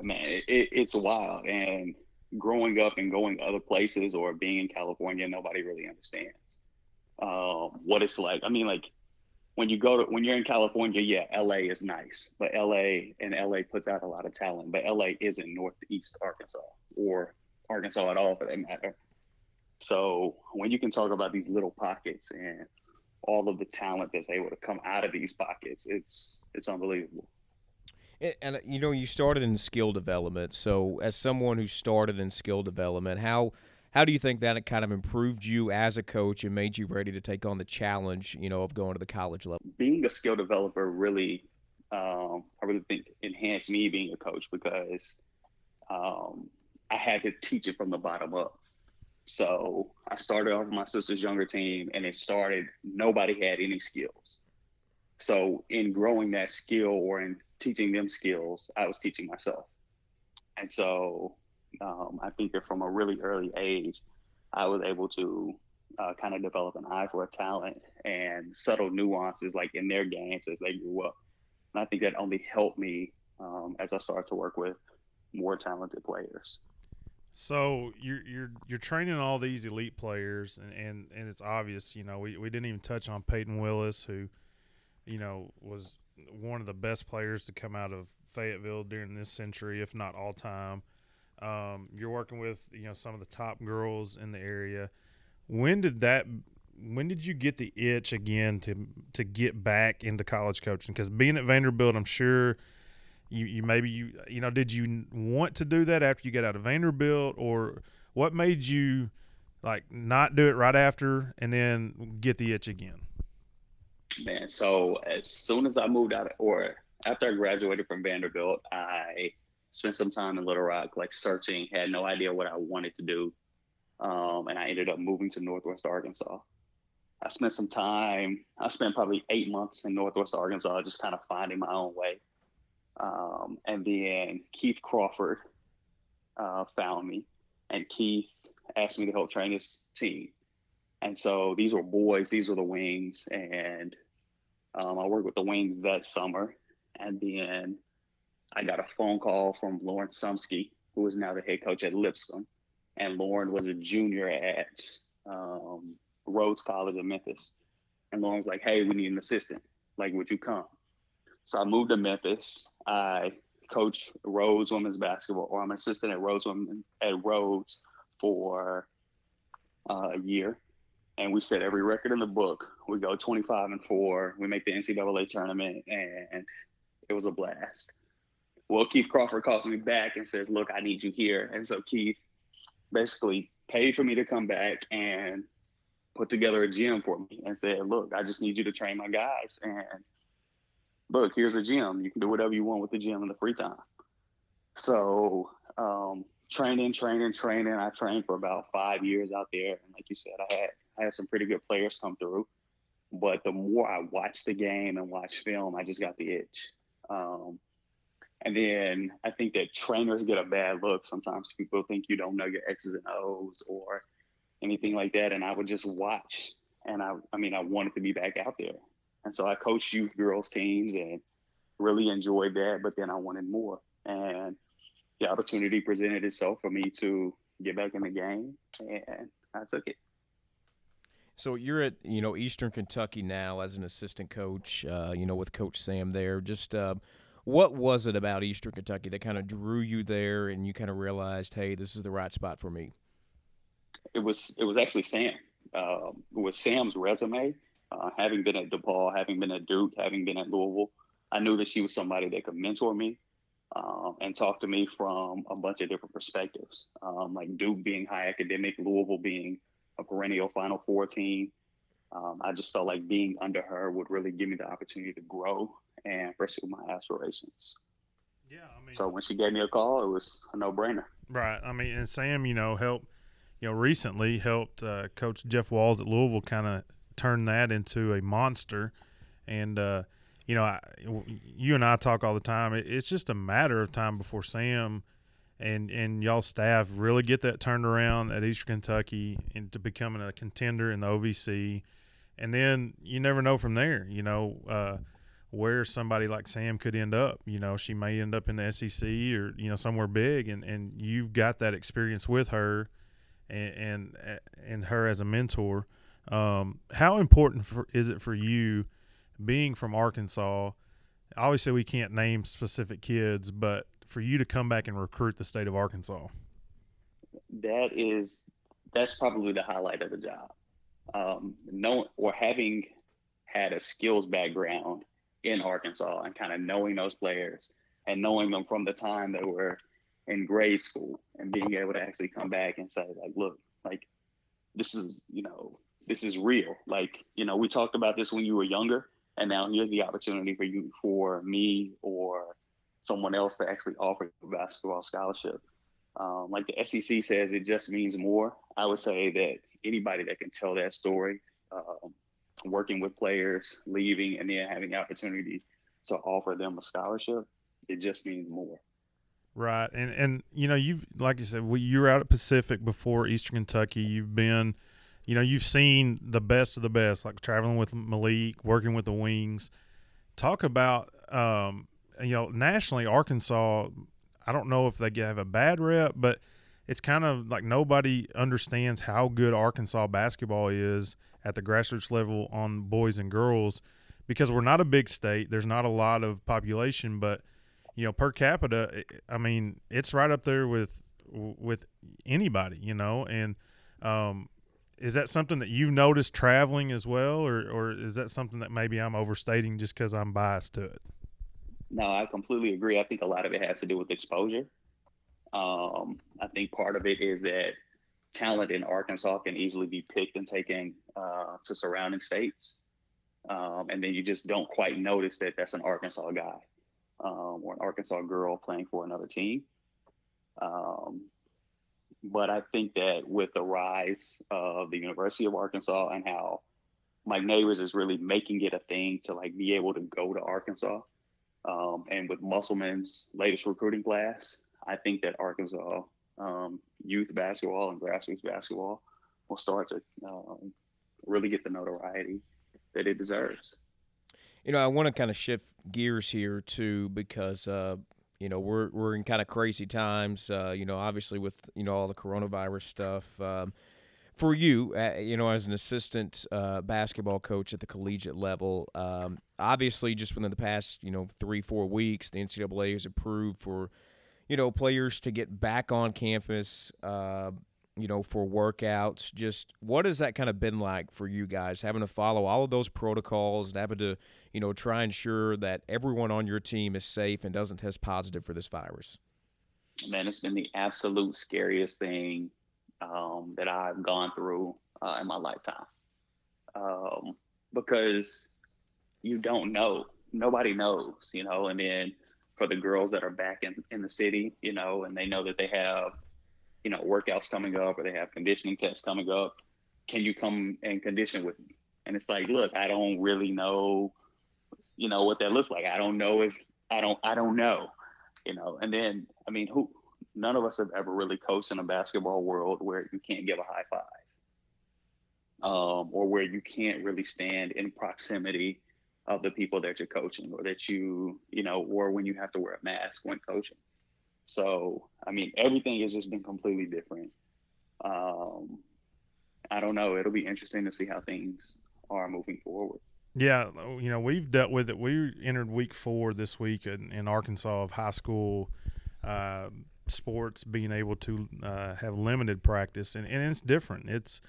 S3: Man, it, it's wild. And growing up and going other places or being in California, nobody really understands um, what it's like. I mean, like when you go to when you're in California, yeah, LA is nice, but LA and LA puts out a lot of talent, but LA isn't Northeast Arkansas or Arkansas at all for that matter. So when you can talk about these little pockets and all of the talent that's able to come out of these pockets. It's it's unbelievable.
S1: And, and, you know, you started in skill development. So, as someone who started in skill development, how how do you think that kind of improved you as a coach and made you ready to take on the challenge, you know, of going to the college level?
S3: Being a skill developer really, um, I really think enhanced me being a coach because um, I had to teach it from the bottom up. So I started off with my sister's younger team, and it started, nobody had any skills. So in growing that skill or in teaching them skills, I was teaching myself. And so um, I think that from a really early age, I was able to uh, kind of develop an eye for a talent and subtle nuances like in their games as they grew up. And I think that only helped me um, as I started to work with more talented players.
S2: So you're you're you're training all these elite players, and, and, and it's obvious. You know, we, we didn't even touch on Peyton Willis, who, you know, was one of the best players to come out of Fayetteville during this century, if not all time. Um, you're working with you know some of the top girls in the area. When did that? When did you get the itch again to to get back into college coaching? Because being at Vanderbilt, I'm sure you, you maybe you you know did you want to do that after you get out of Vanderbilt or what made you like not do it right after and then get the itch again?
S3: Man, so as soon as I moved out of, or after I graduated from Vanderbilt, I spent some time in Little Rock, like searching, had no idea what I wanted to do. Um, and I ended up moving to Northwest Arkansas. I spent some time, I spent probably eight months in Northwest Arkansas just kind of finding my own way. Um, and then Keith Crawford uh, found me, and Keith asked me to help train his team. And so these were boys, these were the wings, and um, I worked with the wings that summer. And then I got a phone call from Lauren Sumski, who is now the head coach at Lipscomb. And Lauren was a junior at um, Rhodes College in Memphis. And Lauren was like, hey, we need an assistant. Like, would you come? So I moved to Memphis. I coach Rhodes women's basketball, or I'm assistant at Rhodes women at Rhodes for uh, a year, and we set every record in the book. We go 25 and four. We make the NCAA tournament, and it was a blast. Well, Keith Crawford calls me back and says, "Look, I need you here." And so Keith basically paid for me to come back and put together a gym for me and said, "Look, I just need you to train my guys." And look, here's a gym. You can do whatever you want with the gym in the free time. So um, training, training, training. I trained for about five years out there, and like you said, I had I had some pretty good players come through. But the more I watched the game and watched film, I just got the itch. Um, and then I think that trainers get a bad look. Sometimes people think you don't know your X's and O's or anything like that. And I would just watch. And I, I mean, I wanted to be back out there. And so I coached youth girls teams and really enjoyed that. But then I wanted more. And the opportunity presented itself for me to get back in the game. And I took it.
S1: So you're at you know Eastern Kentucky now as an assistant coach. Uh, you know with Coach Sam there. Just uh, what was it about Eastern Kentucky that kind of drew you there, and you kind of realized, hey, this is the right spot for me?
S3: It was it was actually Sam. Uh, with Sam's resume, uh, having been at DePaul, having been at Duke, having been at Louisville, I knew that she was somebody that could mentor me um, and talk to me from a bunch of different perspectives. Um, like Duke being high academic, Louisville being a perennial Final Four team. Um, I just felt like being under her would really give me the opportunity to grow and pursue my aspirations.
S2: Yeah, I mean,
S3: so when she gave me a call, it was a no-brainer.
S2: Right. I mean, and Sam, you know, helped, you know, recently helped uh, Coach Jeff Walz at Louisville kind of turn that into a monster, and uh, you know, I, you and I talk all the time. It, it's just a matter of time before Sam and and y'all staff really get that turned around at Eastern Kentucky into becoming a contender in the OVC, and then you never know from there. You know. Uh, where somebody like Sam could end up. You know, she may end up in the SEC or you know somewhere big, and and you've got that experience with her, and and, and her as a mentor. Um, how important for, is it for you being from Arkansas, obviously we can't name specific kids, but for you to come back and recruit the state of Arkansas?
S3: That is, that's probably the highlight of the job. Um, knowing or having had a skills background in Arkansas and kind of knowing those players and knowing them from the time they were in grade school and being able to actually come back and say like, look, like this is, you know, this is real. Like, you know, we talked about this when you were younger and now here's the opportunity for you, for me or someone else to actually offer a basketball scholarship. Um, like the SEC says, it just means more. I would say that anybody that can tell that story, um, working with players, leaving, and then having the opportunity to offer them a scholarship, it just means more.
S2: Right, and and you know you've like you said, well, you were out at Pacific before Eastern Kentucky. You've been you know, you've seen the best of the best, like traveling with Malik, working with the Wings. Talk about, um, you know, nationally, Arkansas. I don't know if they have a bad rep, but it's kind of like nobody understands how good Arkansas basketball is at the grassroots level on boys and girls because we're not a big state. There's not a lot of population, but you know, per capita, I mean, it's right up there with with anybody, you know, and um, is that something that you've noticed traveling as well, or or is that something that maybe I'm overstating just because I'm biased to it?
S3: No, I completely agree. I think a lot of it has to do with exposure. Um, I think part of it is that talent in Arkansas can easily be picked and taken uh, to surrounding states, um, and then you just don't quite notice that that's an Arkansas guy um, or an Arkansas girl playing for another team. Um, but I think that with the rise of the University of Arkansas and how Mike Neighbors is really making it a thing to like be able to go to Arkansas, um, and with Musselman's latest recruiting class, I think that Arkansas um, youth basketball and grassroots basketball will start to um, really get the notoriety that it deserves.
S1: You know, I want to kind of shift gears here too because uh, you know we're we're in kind of crazy times. Uh, you know, obviously with you know all the coronavirus stuff. Um, for you, uh, you know, as an assistant uh, basketball coach at the collegiate level, um, obviously, just within the past, you know, three four weeks, the NCAA has approved for, you know, players to get back on campus. You know, for workouts. Just what has that kind of been like for you guys, having to follow all of those protocols and having to, you know, try and ensure that everyone on your team is safe and doesn't test positive for this virus?
S3: Man, it's been the absolute scariest thing um, that I've gone through uh, in my lifetime. Um, because you don't know, nobody knows, you know, and then for the girls that are back in, in the city, you know, and they know that they have you know, workouts coming up or they have conditioning tests coming up. Can you come and condition with me? And it's like, look, I don't really know, you know, what that looks like. I don't know if I don't I don't know, you know. And then I mean, who none of us have ever really coached in a basketball world where you can't give a high five. Um, or where you can't really stand in proximity of the people that you're coaching or that you, you know, or when you have to wear a mask when coaching. So, I mean, everything has just been completely different. Um, I don't know. It'll be interesting to see how things are moving forward.
S2: Yeah, you know, we've dealt with it. We entered week four this week in, in Arkansas of high school uh, sports being able to uh, have limited practice, and, and it's different. It's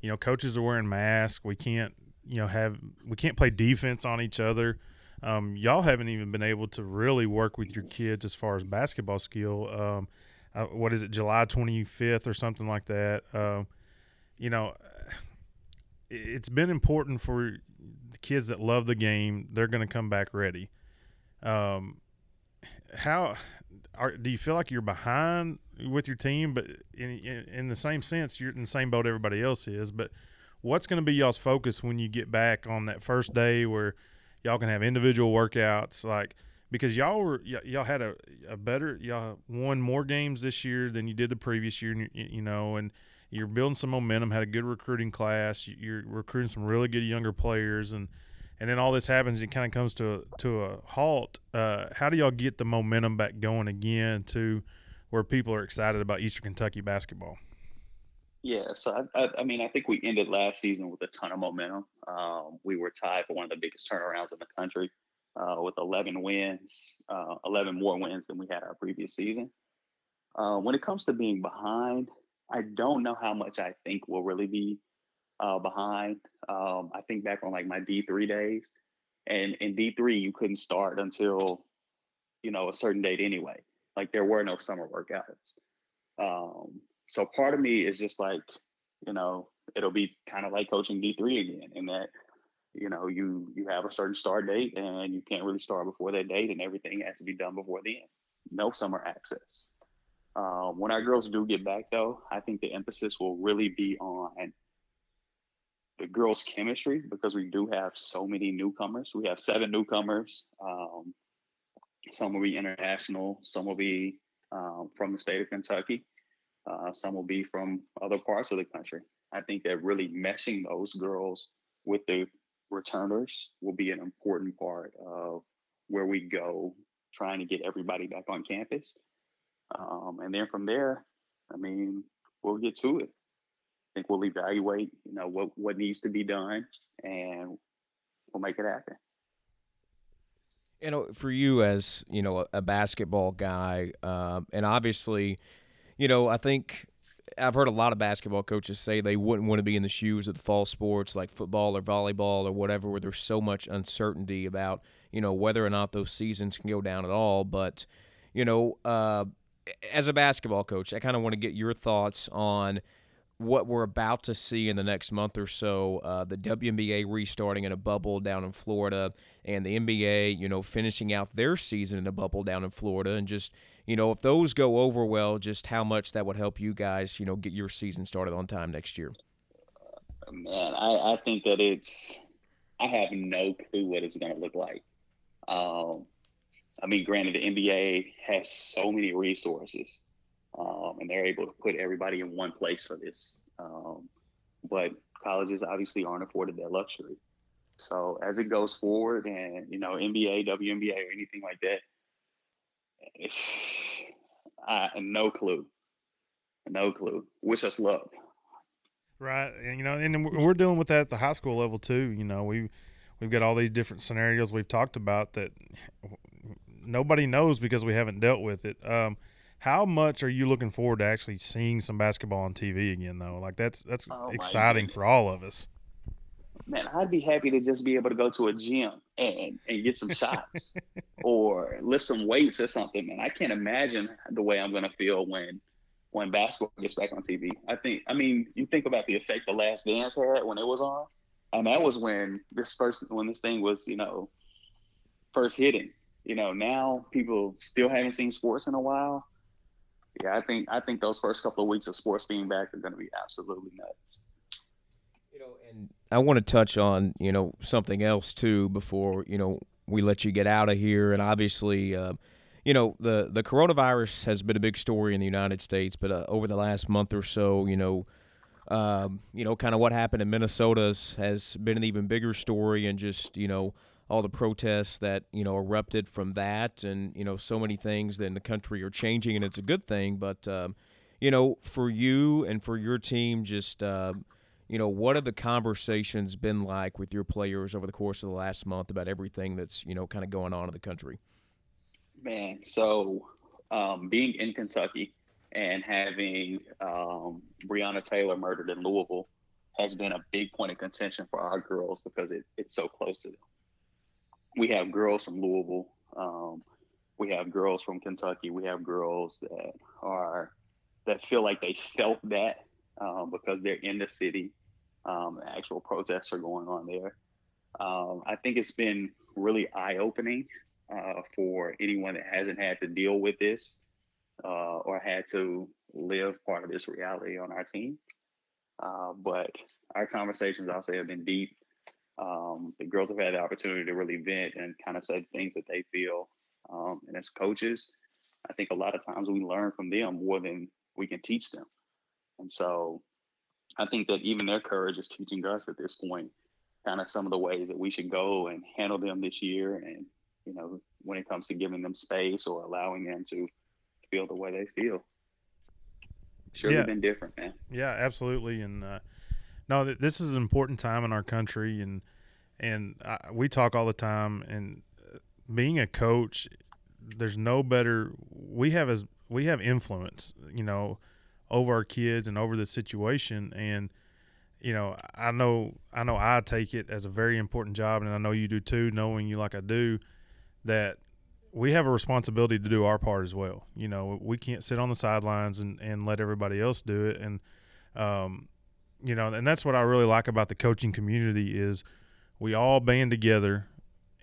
S2: you know, coaches are wearing masks. We can't you know have we can't play defense on each other. Um, y'all haven't even been able to really work with your kids as far as basketball skill. Um, uh, what is it, July 25th or something like that? Uh, you know, it's been important for the kids that love the game. They're going to come back ready. Um, how are, do you feel like you're behind with your team? But in, in, in the same sense, you're in the same boat everybody else is. But what's going to be y'all's focus when you get back on that first day where y'all can have individual workouts like because y'all were y- y'all had a, a better y'all won more games this year than you did the previous year you know and you're building some momentum had a good recruiting class you're recruiting some really good younger players and and then all this happens and it kind of comes to a, to a halt. Uh, how do y'all get the momentum back going again to where people are excited about eastern kentucky basketball
S3: yeah, so I, I, I, mean, I think we ended last season with a ton of momentum. Um, we were tied for one of the biggest turnarounds in the country uh, with 11 wins, uh, 11 more wins than we had our previous season. Uh, when it comes to being behind, I don't know how much I think we'll really be uh, behind. Um, I think back on like my D3 days, and in D3 you couldn't start until you know a certain date anyway. Like there were no summer workouts. Um, so part of me is just like, you know, it'll be kind of like coaching D3 again, in that, you know, you you have a certain start date and you can't really start before that date, and everything has to be done before then. No summer access. Um, when our girls do get back, though, I think the emphasis will really be on the girls' chemistry because we do have so many newcomers. We have seven newcomers. Um, some will be international. Some will be um, from the state of Kentucky. Uh, some will be from other parts of the country. I think that really meshing those girls with the returners will be an important part of where we go trying to get everybody back on campus. Um, and then from there, I mean, we'll get to it. I think we'll evaluate, you know, what, what needs to be done and we'll make it happen.
S1: You know, for you as, you know, a basketball guy, um, and obviously – you know, I think I've heard a lot of basketball coaches say they wouldn't want to be in the shoes of the fall sports like football or volleyball or whatever, where there's so much uncertainty about you know whether or not those seasons can go down at all. But you know, uh, as a basketball coach, I kind of want to get your thoughts on what we're about to see in the next month or so. Uh, the WNBA restarting in a bubble down in Florida, and the NBA, you know, finishing out their season in a bubble down in Florida, and just you know, if those go over well, just how much that would help you guys, you know, get your season started on time next year.
S3: Man, I, I think that it's, I have no clue what it's going to look like. Um, I mean, granted, the NBA has so many resources, um, and they're able to put everybody in one place for this. Um, but colleges obviously aren't afforded that luxury. So as it goes forward, and you know, NBA, WNBA, or anything like that, I no clue, no clue. Wish us luck.
S2: Right, and you know, and we're dealing with that at the high school level too. You know, we we've got all these different scenarios we've talked about that nobody knows because we haven't dealt with it. Um, how much are you looking forward to actually seeing some basketball on TV again, though? Like that's that's oh exciting for all of us
S3: man, I'd be happy to just be able to go to a gym and, and get some shots or lift some weights or something, man. I can't imagine the way I'm gonna feel when when basketball gets back on TV. I think I mean, you think about the effect the last dance had when it was on. And that was when this first when this thing was, you know, first hitting. You know, now people still haven't seen sports in a while. Yeah, I think I think those first couple of weeks of sports being back are gonna be absolutely nuts.
S1: Know, and I want to touch on you know something else too before you know we let you get out of here. And obviously, uh, you know the the coronavirus has been a big story in the United States, but uh, over the last month or so, you know. Um, you know, kind of what happened in Minnesota has been an even bigger story, and just you know all the protests that you know erupted from that, and you know so many things in the country are changing, and it's a good thing. But um, you know, for you and for your team, just uh, you know, what have the conversations been like with your players over the course of the last month about everything that's you know kind of going on in the country?
S3: Man, so um, being in Kentucky and having um, Breonna Taylor murdered in Louisville has been a big point of contention for our girls because it, it's so close to them. We have girls from Louisville. Um, we have girls from Kentucky. We have girls that are that feel like they felt that um, because they're in the city. Um, actual protests are going on there. Um, I think it's been really eye opening uh, for anyone that hasn't had to deal with this uh, or had to live part of this reality on our team. Uh, but our conversations, I'll say, have been deep. Um, the girls have had the opportunity to really vent and kind of say things that they feel. Um, and as coaches, I think a lot of times we learn from them more than we can teach them. And so I think that even their courage is teaching us at this point kind of some of the ways that we should go and handle them this year. And, you know, when it comes to giving them space or allowing them to feel the way they feel. Sure, yeah. been different, man.
S2: Yeah, absolutely. And uh, no, this is an important time in our country, and and I, we talk all the time. And uh, being a coach, there's no better. We have as we have influence, you know, over our kids and over the situation, and you know, I know I know I take it as a very important job, and I know you do too, knowing you like I do. That we have a responsibility to do our part as well. You know, we can't sit on the sidelines and, and let everybody else do it. And, um, you know, and that's what I really like about the coaching community is we all band together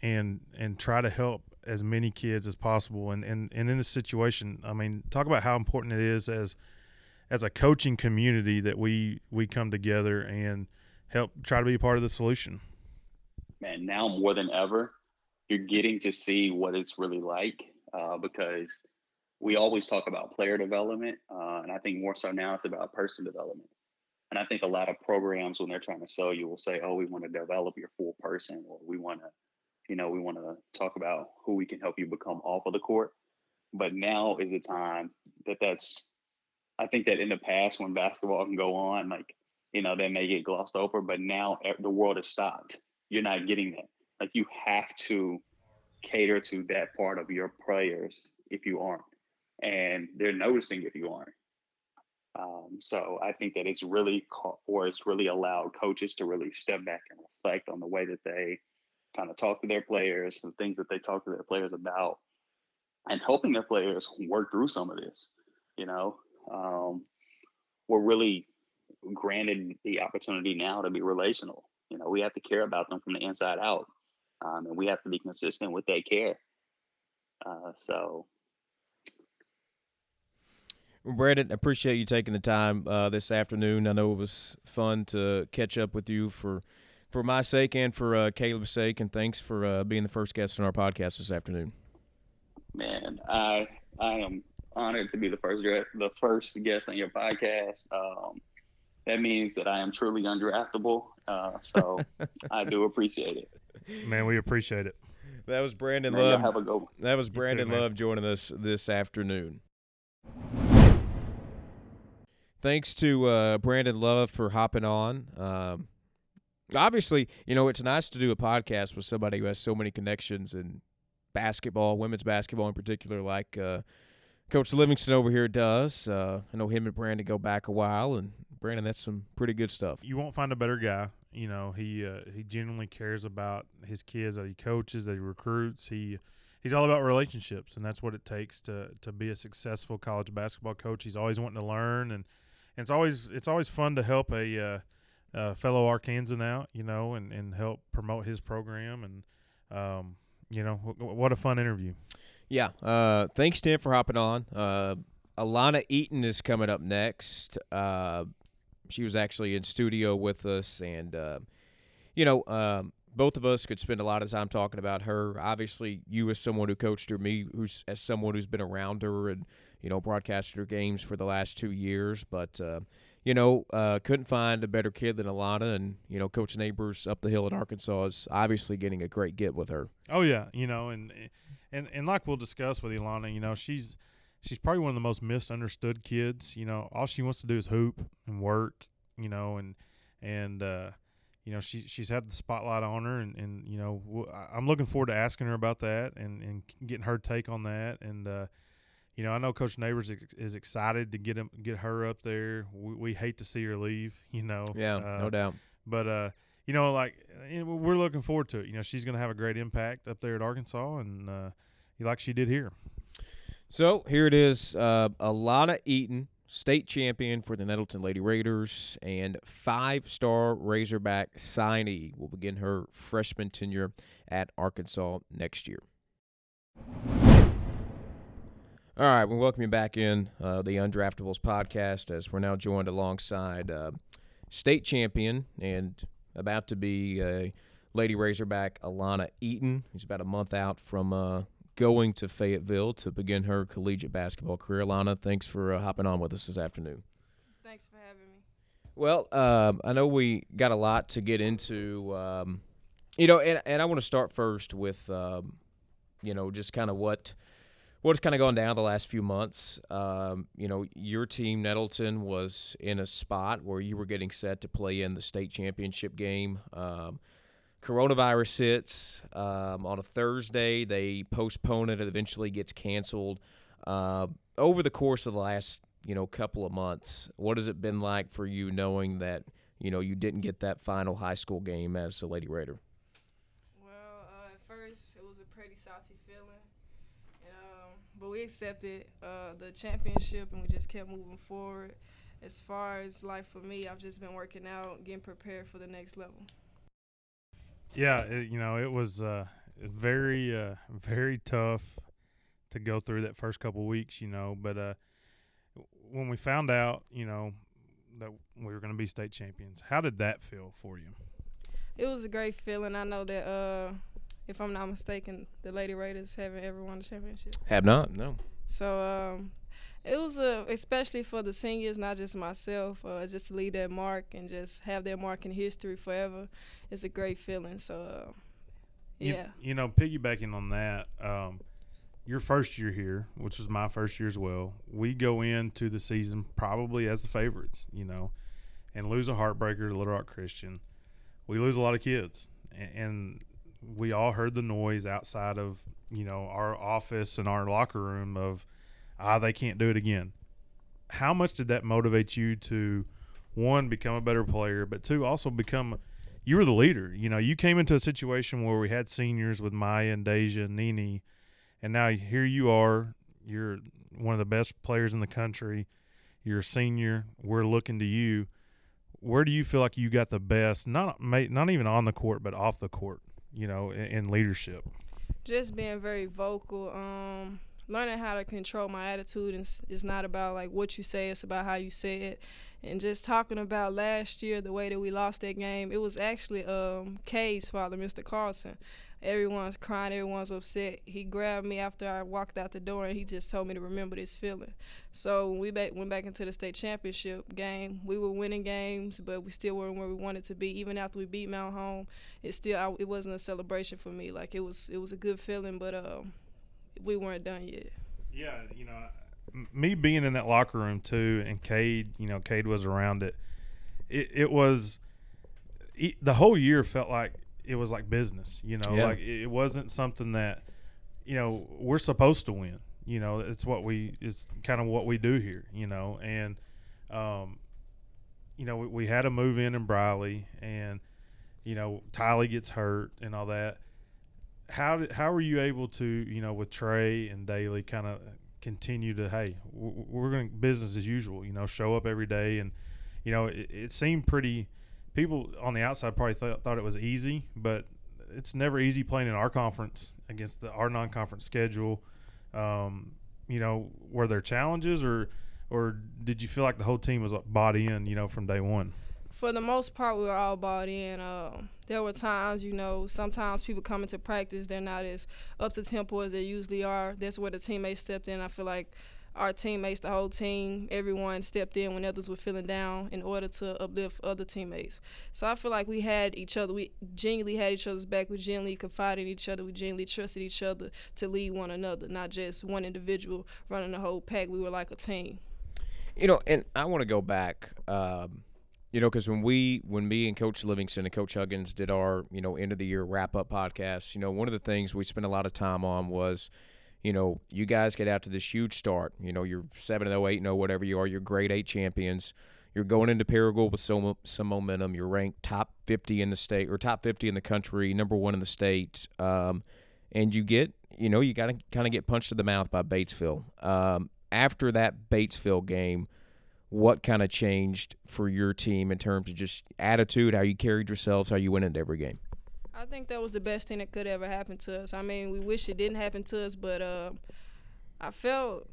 S2: and and try to help as many kids as possible. And and, and in this situation, I mean, talk about how important it is as as a coaching community that we we come together and help try to be part of the solution.
S3: Man, now more than ever, you're getting to see what it's really like uh, because we always talk about player development, uh, and I think more so now it's about person development. And I think a lot of programs, when they're trying to sell you, will say, "Oh, we want to develop your full person," or "We want to, you know, we want to talk about who we can help you become off of the court." But now is the time that that's. I think that in the past, when basketball can go on, like you know, that may get glossed over, but now the world has stopped. You're not getting that like you have to cater to that part of your players if you aren't, and they're noticing if you aren't. Um, so I think that it's really or it's really allowed coaches to really step back and reflect on the way that they kind of talk to their players and things that they talk to their players about, and helping their players work through some of this. You know, um, we're really granted the opportunity now to be relational. You know, we have to care about them from the inside out um, and we have to be consistent with that care. Uh, so.
S1: Brandon, appreciate you taking the time uh, this afternoon. I know it was fun to catch up with you for for my sake and for uh, Caleb's sake, and thanks for uh, being the first guest on our podcast this afternoon.
S3: Man, I I am honored to be the first the first guest on your podcast. Um, that means that I am truly undraftable. Uh, so I do appreciate it.
S2: Man, we appreciate it.
S1: That was Brandon Man, Love.
S3: Have a go.
S1: That was Brandon too, Love joining us this afternoon. Thanks to uh, Brandon Love for hopping on. Um, obviously, you know, it's nice to do a podcast with somebody who has so many connections in basketball, women's basketball in particular, like uh, Coach Livingston over here does. Uh, I know him and Brandon go back a while, and Brandon, that's some pretty good stuff.
S2: You won't find a better guy. You know, he uh, he genuinely cares about his kids that he coaches, that he recruits. He he's all about relationships, and that's what it takes to to be a successful college basketball coach. He's always wanting to learn, and, and it's always it's always fun to help a, uh, fellow Arkansan out, you know, and, and help promote his program. And um, you know, w- what a fun interview.
S1: Yeah. Uh, thanks, Tim, for hopping on. Uh, Elauna Eaton is coming up next. Uh, she was actually in studio with us, and uh, you know, um, both of us could spend a lot of time talking about her. Obviously, you as someone who coached her, me who's as someone who's been around her and you know broadcasted her games for the last two years, but. Uh, you know, uh, couldn't find a better kid than Elauna, and you know, Coach Neighbors up the hill in Arkansas is obviously getting a great get with her.
S2: Oh yeah, you know, and and and like we'll discuss with Elauna, you know, she's she's probably one of the most misunderstood kids. You know, all she wants to do is hoop and work. You know, and and uh, you know she she's had the spotlight on her, and, and you know w- I'm looking forward to asking her about that and, and getting her take on that. And uh, you know I know Coach Neighbors is, is excited to get him get her up there. We, we hate to see her leave, you know.
S1: Yeah,
S2: uh,
S1: no doubt.
S2: But uh, you know, like we're looking forward to it. You know, she's going to have a great impact up there at Arkansas, and uh, like she did here.
S1: So here it is. Uh, Elauna Eaton, state champion for the Nettleton Lady Raiders, and five-star Razorback signee will begin her freshman tenure at Arkansas next year. All right, we welcome you back in uh, the Undraftables podcast as we're now joined alongside uh, state champion and about to be a Lady Razorback Elauna Eaton, who's about a month out from uh, going to Fayetteville to begin her collegiate basketball career. Elauna, thanks for uh, hopping on with us this afternoon.
S4: Thanks for having me.
S1: Well, um, I know we got a lot to get into, um, you know, and, and I want to start first with, um, you know, just kind of what what's kind of gone down the last few months. Um, you know, your team Nettleton was in a spot where you were getting set to play in the state championship game. Um, coronavirus hits um, on a Thursday. They postpone it. It eventually gets canceled. Uh, over the course of the last you know couple of months, what has it been like for you knowing that you know you didn't get that final high school game as a Lady Raider?
S4: Well, uh, at first it was a pretty salty feeling, and um, but we accepted uh, the championship and we just kept moving forward. As far as life for me, I've just been working out, getting prepared for the next level.
S2: Yeah, it, you know, it was uh, very, uh, very tough to go through that first couple weeks, you know. But uh, when we found out, you know, that we were going to be state champions, how did that feel for you?
S4: It was a great feeling. I know that, uh, if I'm not mistaken, the Lady Raiders haven't ever won the championship.
S1: Have not, no.
S4: So um, it was a, especially for the seniors, not just myself, uh, just to leave that mark and just have that mark in history forever. It's a great feeling. So uh, yeah,
S2: You, know, piggybacking on that, um, your first year here, which was my first year as well, we go into the season probably as the favorites, you know, and lose a heartbreaker to Little Rock Christian. We lose a lot of kids, a- and we all heard the noise outside of you know our office and our locker room of ah they can't do it again. How much did that motivate you to one become a better player, but two also become you were the leader. You know, you came into a situation where we had seniors with Maya and Deja and Nini, and now here you are. You're one of the best players in the country. You're a senior. We're looking to you. Where do you feel like you got the best? Not not even on the court, but off the court. You know, in, in leadership.
S4: just being very vocal. Um, learning how to control my attitude and it's not about like what you say it's about how you say it and just talking about last year the way that we lost that game it was actually um Cade's father mr Carlton everyone's crying everyone's upset he grabbed me after i walked out the door and he just told me to remember this feeling so when we went back into the state championship game we were winning games but we still weren't where we wanted to be even after we beat Mountain Home it still I, it wasn't a celebration for me like it was it was a good feeling but um we weren't done yet.
S2: Yeah, you know, me being in that locker room too, and Cade, you know, Cade was around it. It, it was e the whole year felt like it was like business. You know,
S1: Yeah.
S2: like it wasn't something that you know we're supposed to win. You know, it's what we it's kind of what we do here. You know, and um, you know, we, we had a move in in Briley, and you know, Tylee gets hurt and all that how did, how were you able to you know with Trey and Daly kind of continue to hey we're going business as usual you know show up every day and you know it, it seemed pretty people on the outside probably th- thought it was easy but it's never easy playing in our conference against the our non-conference schedule um, you know were there challenges or or did you feel like the whole team was bought in you know from day one
S4: For the most part, we were all bought in. Uh, there were times, you know, sometimes people come into practice, they're not as up to tempo as they usually are. That's where the teammates stepped in. I feel like our teammates, the whole team, everyone stepped in when others were feeling down in order to uplift other teammates. So I feel like we had each other. We genuinely had each other's back. We genuinely confided in each other. We genuinely trusted each other to lead one another, not just one individual running the whole pack. We were like a team.
S1: You know, and I want to go back. Um, you know, because when we, when me and Coach Livingston and Coach Huggins did our, you know, end of the year wrap up podcast, you know, one of the things we spent a lot of time on was, you know, you guys get out to this huge start. You know, you're 7 0, 8 0, whatever you are, you're grade eight champions. You're going into Paragould with some, some momentum. You're ranked top 50 in the state or top 50 in the country, number one in the state. Um, and you get, you know, you got to kind of get punched in the mouth by Batesville. Um, after that Batesville game, what kind of changed for your team in terms of just attitude, how you carried yourselves, how you went into every game?
S4: I think that was the best thing that could ever happen to us. I mean, we wish it didn't happen to us, but uh, I felt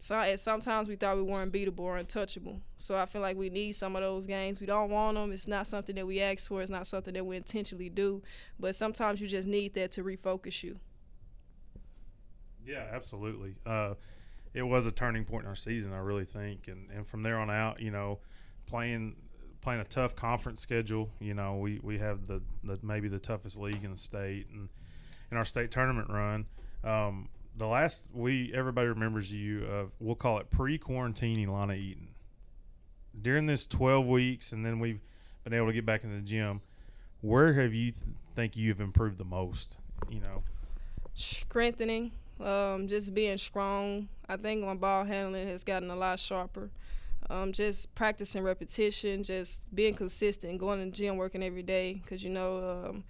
S4: so sometimes we thought we weren't beatable or untouchable. So I feel like we need some of those games. We don't want them. It's not something that we ask for. It's not something that we intentionally do. But sometimes you just need that to refocus you.
S2: Yeah, absolutely. Uh, it was a turning point in our season, I really think, and and from there on out, you know, playing playing a tough conference schedule. You know, we we have the, the maybe the toughest league in the state, and in our state tournament run. Um, the last we everybody remembers you of we'll call it pre-quarantine Elauna Eaton. During this 12 weeks, and then we've been able to get back in the gym. Where have you th- think you have improved the most? You know,
S4: strengthening, um, just being strong. I think my ball handling has gotten a lot sharper. Um, just practicing repetition, just being consistent, going to the gym, working every day. Because you know, um,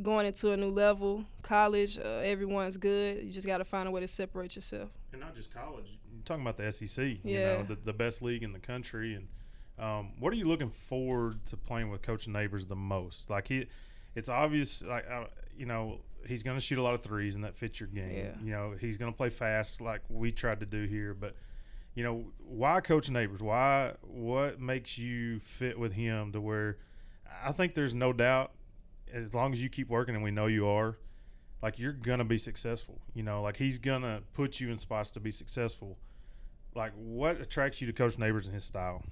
S4: going into a new level, college, uh, everyone's good. You just got to find a way to separate yourself.
S2: And not just college. You're talking about the SEC. Yeah. You know, the, the best league in the country. And um, what are you looking forward to playing with Coach Neighbors the most? Like he, it's obvious. Like uh, you know, he's going to shoot a lot of threes, and that fits your game.
S4: Yeah.
S2: You know, he's going to play fast, like we tried to do here. But you know, why Coach Neighbors? Why? What makes you fit with him to where? I think there's no doubt, as long as you keep working, and we know you are, like you're gonna be successful. You know, like he's gonna put you in spots to be successful. Like, what attracts you to Coach Neighbors and his style?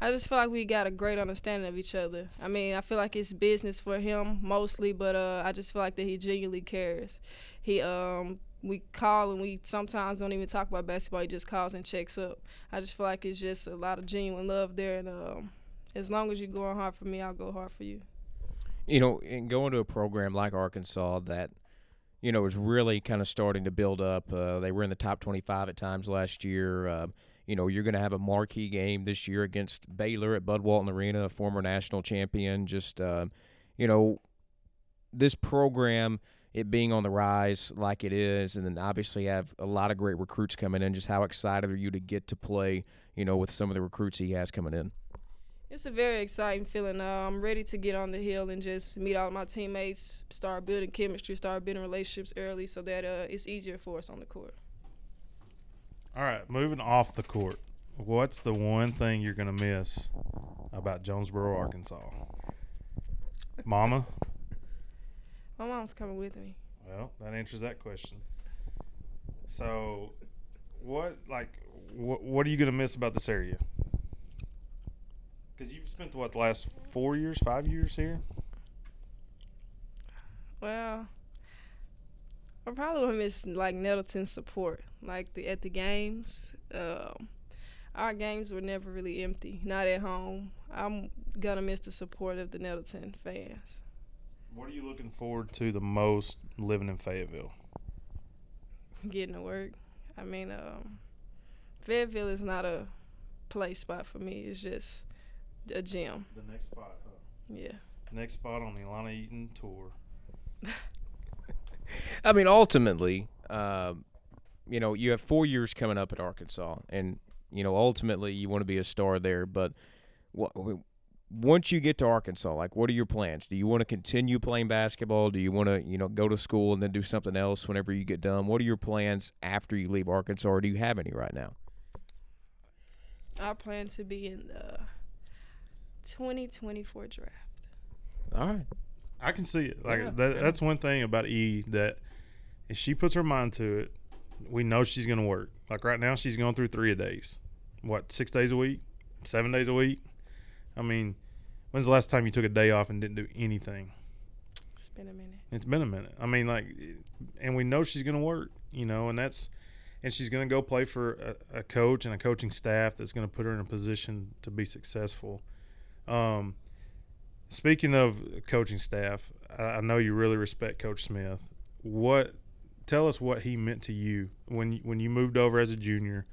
S4: I just feel like we got a great understanding of each other. I mean, I feel like it's business for him mostly, but uh, I just feel like that he genuinely cares. He um we call and we sometimes don't even talk about basketball. He just calls and checks up. I just feel like it's just a lot of genuine love there, and um, as long as you're going hard for me, I'll go hard for you.
S1: You know, and going to a program like Arkansas that you know is really kind of starting to build up. Uh, they were in the top 25 at times last year. Uh, you know, you're going to have a marquee game this year against Baylor at Bud Walton Arena, a former national champion. Just, uh, you know, this program, it being on the rise like it is, and then obviously have a lot of great recruits coming in. Just how excited are you to get to play, you know, with some of the recruits he has coming in?
S4: It's a very exciting feeling. Uh, I'm ready to get on the hill and just meet all my teammates, start building chemistry, start building relationships early so that uh, it's easier for us on the court.
S2: All right, moving off the court. What's the one thing you're going to miss about Jonesboro, Arkansas? Mama?
S4: My mom's coming with me.
S2: Well, that answers that question. So, what like what what are you going to miss about this area? Cuz you've spent what the last 4 years, 5 years here?
S4: Well, I probably would miss like Nettleton's support, like the at the games. Um, our games were never really empty, not at home. I'm gonna miss the support of the Nettleton fans.
S2: What are you looking forward to the most living in Fayetteville?
S4: Getting to work. I mean, um, Fayetteville is not a play spot for me. It's just a gym.
S2: The next spot, huh?
S4: Yeah.
S2: Next spot on the Elauna Eaton tour.
S1: I mean, ultimately, um, you know, you have four years coming up at Arkansas, and you know, ultimately, you want to be a star there. But what, once you get to Arkansas, like, what are your plans? Do you want to continue playing basketball? Do you want to, you know, go to school and then do something else whenever you get done? What are your plans after you leave Arkansas, or do you have any right now?
S4: I plan to be in the 2024 draft.
S1: All right.
S2: I can see it. Like
S1: Yeah,
S2: that, that's one thing about E that if she puts her mind to it, we know she's going to work. Like right now, she's going through three a days. What six days a week, seven days a week? I mean, when's the last time you took a day off and didn't do anything?
S4: It's been a minute.
S2: It's been a minute. I mean, like, and we know she's going to work. You know, and that's and she's going to go play for a, a coach and a coaching staff that's going to put her in a position to be successful. Um, speaking of coaching staff, I, I know you really respect Coach Smith. What? Tell us what he meant to you when when you moved over as a junior,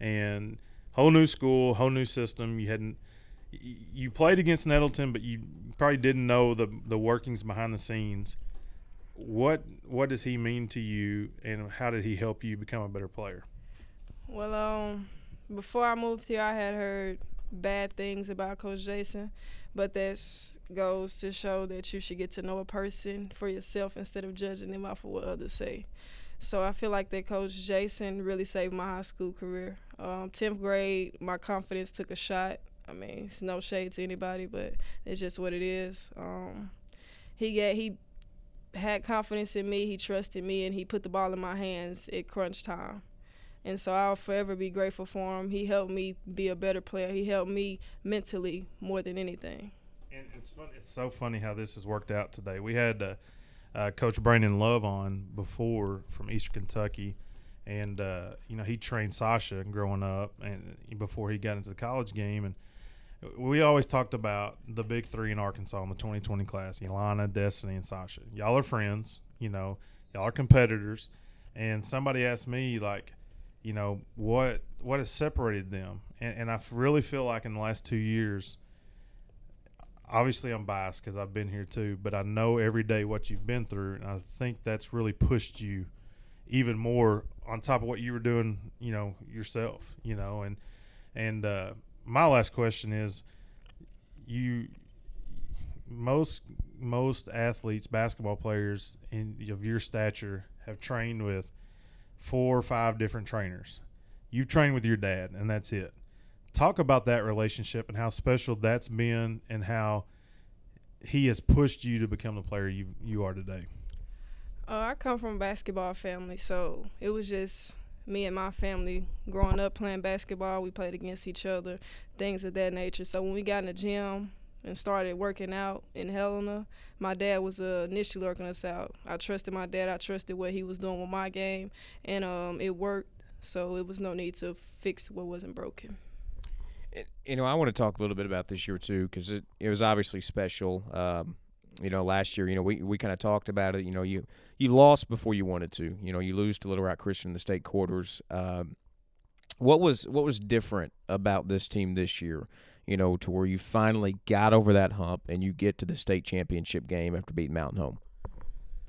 S2: and whole new school, whole new system. You hadn't you played against Nettleton, but you probably didn't know the the workings behind the scenes. What what does he mean to you, and how did he help you become a better player?
S4: Well, um, before I moved here, I had heard bad things about Coach Jason, but this goes to show that you should get to know a person for yourself instead of judging them off of what others say. So I feel like that Coach Jason really saved my high school career. Um, 10th grade, my confidence took a shot. I mean, it's no shade to anybody, but it's just what it is. Um, he got he had confidence in me. He trusted me, and he put the ball in my hands at crunch time. And so I'll forever be grateful for him. He helped me be a better player. He helped me mentally more than anything.
S2: And it's fun. It's so funny how this has worked out today. We had uh, uh, Coach Brandon Love on before from Eastern Kentucky, and uh, you know he trained Sasha growing up, and before he got into the college game, and we always talked about the big three in Arkansas in the 2020 class: Elauna, Destiny, and Sasha. Y'all are friends, you know. Y'all are competitors, and somebody asked me like, you know, what what has separated them, and, and I really feel like in the last two years. Obviously, I'm biased because I've been here too, but I know every day what you've been through, and I think that's really pushed you even more on top of what you were doing, you know, yourself, you know, and and uh, my last question is you most most athletes basketball players in of your stature have trained with four or five different trainers. You've trained with your dad and that's it. Talk about that relationship and how special that's been and how he has pushed you to become the player you you are today.
S4: Uh, i come from a basketball family so it was just me and my family growing up playing basketball, we played against each other, things of that nature. So when we got in the gym and started working out in Helena, my dad was uh, initially working us out. I trusted my dad. I trusted what he was doing with my game, and um, it worked. So it was no need to fix what wasn't broken.
S1: You know, I want to talk a little bit about this year too, because it, it was obviously special. Um, you know, last year, you know, we, we kind of talked about it. You know, you you lost before you wanted to. You know, you lose to Little Rock Christian in the state quarters. Um, what was what was different about this team this year? You know, to where you finally got over that hump and you get to the state championship game after beating Mountain Home.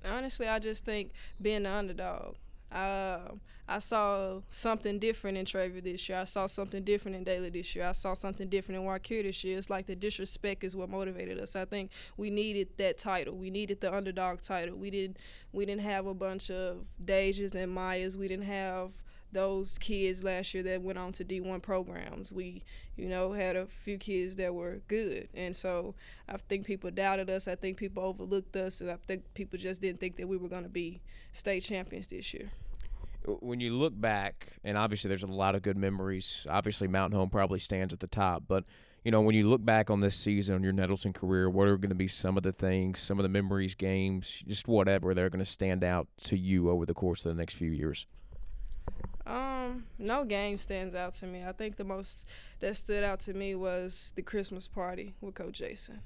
S4: Honestly, I just think being the underdog. Uh, I saw something different in Trevor this year. I saw something different in Daly this year. I saw something different in Waukeer this year. It's like the disrespect is what motivated us. I think we needed that title. We needed the underdog title. We didn't we didn't have a bunch of Dages and Myers. We didn't have those kids last year that went on to D1 programs. We, you know, had a few kids that were good. And so I think people doubted us. I think people overlooked us. And I think people just didn't think that we were going to be state champions this year
S1: when you look back, and obviously there's a lot of good memories. Obviously, Mountain Home probably stands at the top, but you know when you look back on this season, on your Nettleton career, what are going to be some of the things, some of the memories, games, just whatever that are going to stand out to you over the course of the next few years?
S4: Um, no game stands out to me. I think the most that stood out to me was the Christmas party with Coach Jason.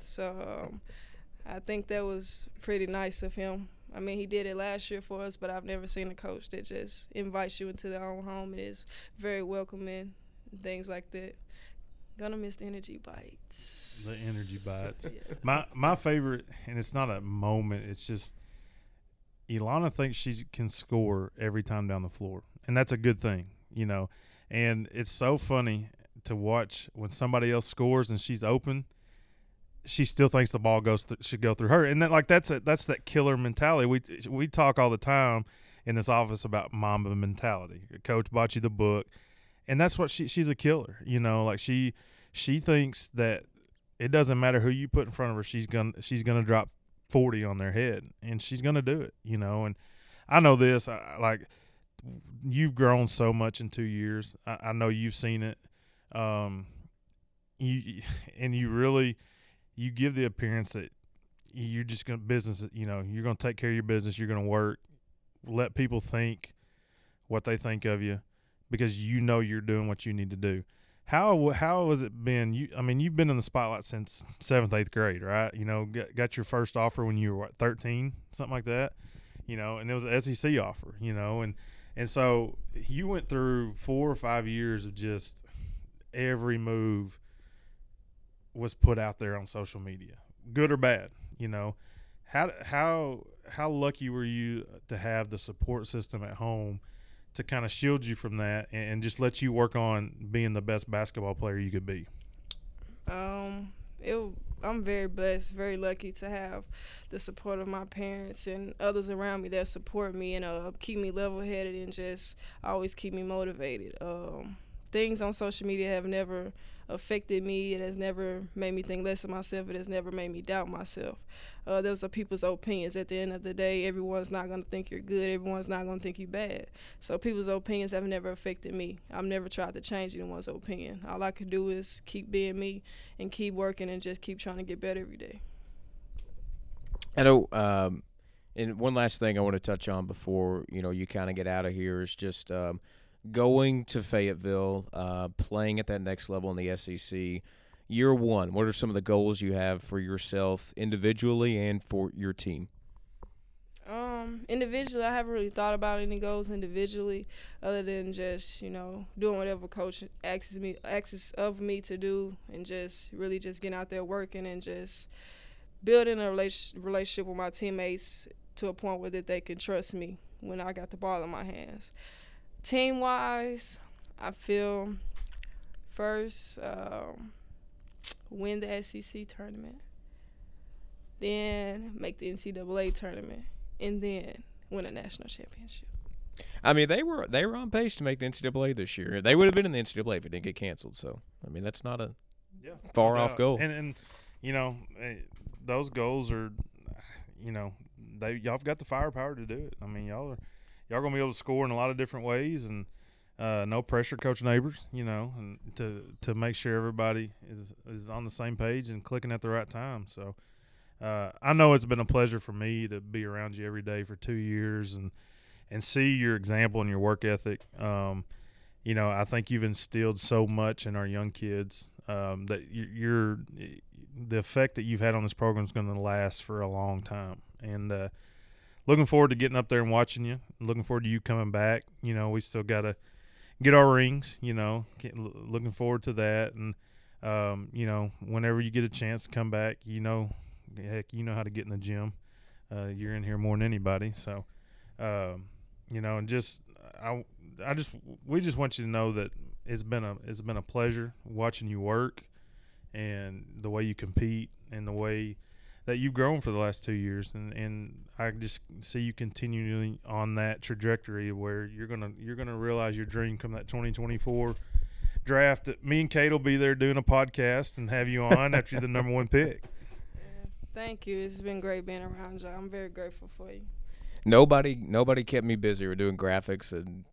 S4: So um, I think that was pretty nice of him I mean, he did it last year for us, but I've never seen a coach that just invites you into their own home and is very welcoming, things like that. Gonna miss the energy bites.
S2: The energy bites. yeah. My my favorite, and it's not a moment. It's just Elauna thinks she can score every time down the floor, and that's a good thing, you know. And it's so funny to watch when somebody else scores and she's open she still thinks the ball goes th- should go through her, and that like that's a, that's that killer mentality. We we talk all the time in this office about Mamba mentality. Coach bought you the book, and that's what she she's a killer. You know, like she she thinks that it doesn't matter who you put in front of her, she's gonna she's gonna drop forty on their head, and she's gonna do it. You know, and I know this. I, like you've grown so much in two years. I, I know you've seen it. Um, you and you really you give the appearance that you're just going to business, you know, you're going to take care of your business, you're going to work, let people think what they think of you because you know you're doing what you need to do. how how has it been? You, I mean, you've been in the spotlight since seventh, eighth grade, right? You know, got, got your first offer when you were what, thirteen, something like that. You know, and it was an SEC offer. You know, and and so you went through four or five years of just every move was put out there on social media, good or bad. You know, how how how lucky were you to have the support system at home to kind of shield you from that and, and just let you work on being the best basketball player you could be?
S4: Um, it. I'm very blessed, very lucky to have the support of my parents and others around me that support me and uh, keep me level-headed and just always keep me motivated. Um, things on social media have never affected me. It has never made me think less of myself. It has never made me doubt myself. Uh, those are people's opinions. At the end of the day, everyone's not going to think you're good. Everyone's not going to think you're bad. So people's opinions have never affected me. I've never tried to change anyone's opinion. All I could do is keep being me and keep working and just keep trying to get better every day.
S1: I know. Um, and one last thing I want to touch on before you know you kind of get out of here is just um, going to Fayetteville, uh, playing at that next level in the SEC. Year one, what are some of the goals you have for yourself individually and for your team?
S4: Um, individually, I haven't really thought about any goals individually, other than just you know doing whatever coach asks me asks of me to do, and just really just getting out there working and just building a relationship with my teammates to a point where that they can trust me when I got the ball in my hands. Team wise, I feel first um, win the SEC tournament, then make the NCAA tournament, and then win a national championship.
S1: I mean, they were they were on pace to make the NCAA this year. They would have been in the NCAA if it didn't get canceled. So, I mean, that's not a
S2: yeah,
S1: far no off goal.
S2: And and you know, eh, those goals are, you know, they y'all have got the firepower to do it. I mean, y'all are y'all gonna be able to score in a lot of different ways, and uh, no pressure, Coach Neighbors. You know, and to to make sure everybody is is on the same page and clicking at the right time. So. Uh, I know it's been a pleasure for me to be around you every day for two years and and see your example and your work ethic. Um, you know, I think you've instilled so much in our young kids um, that you're the effect that you've had on this program is going to last for a long time. And uh, looking forward to getting up there and watching you. Looking forward to you coming back. You know, we still got to get our rings. You know, looking forward to that. And um, you know, whenever you get a chance to come back, you know, heck, you know how to get in the gym. Uh, you're in here more than anybody, so um, you know, and just I, I just we just want you to know that it's been a it's been a pleasure watching you work and the way you compete and the way that you've grown for the last two years, and and I just see you continuing on that trajectory where you're gonna you're gonna realize your dream come that 2024 draft. Me and Cade will be there doing a podcast and have you on after you're the number one pick.
S4: thank you. It's been great being around you. I'm very grateful for you.
S1: Nobody nobody kept me busy. We're doing graphics and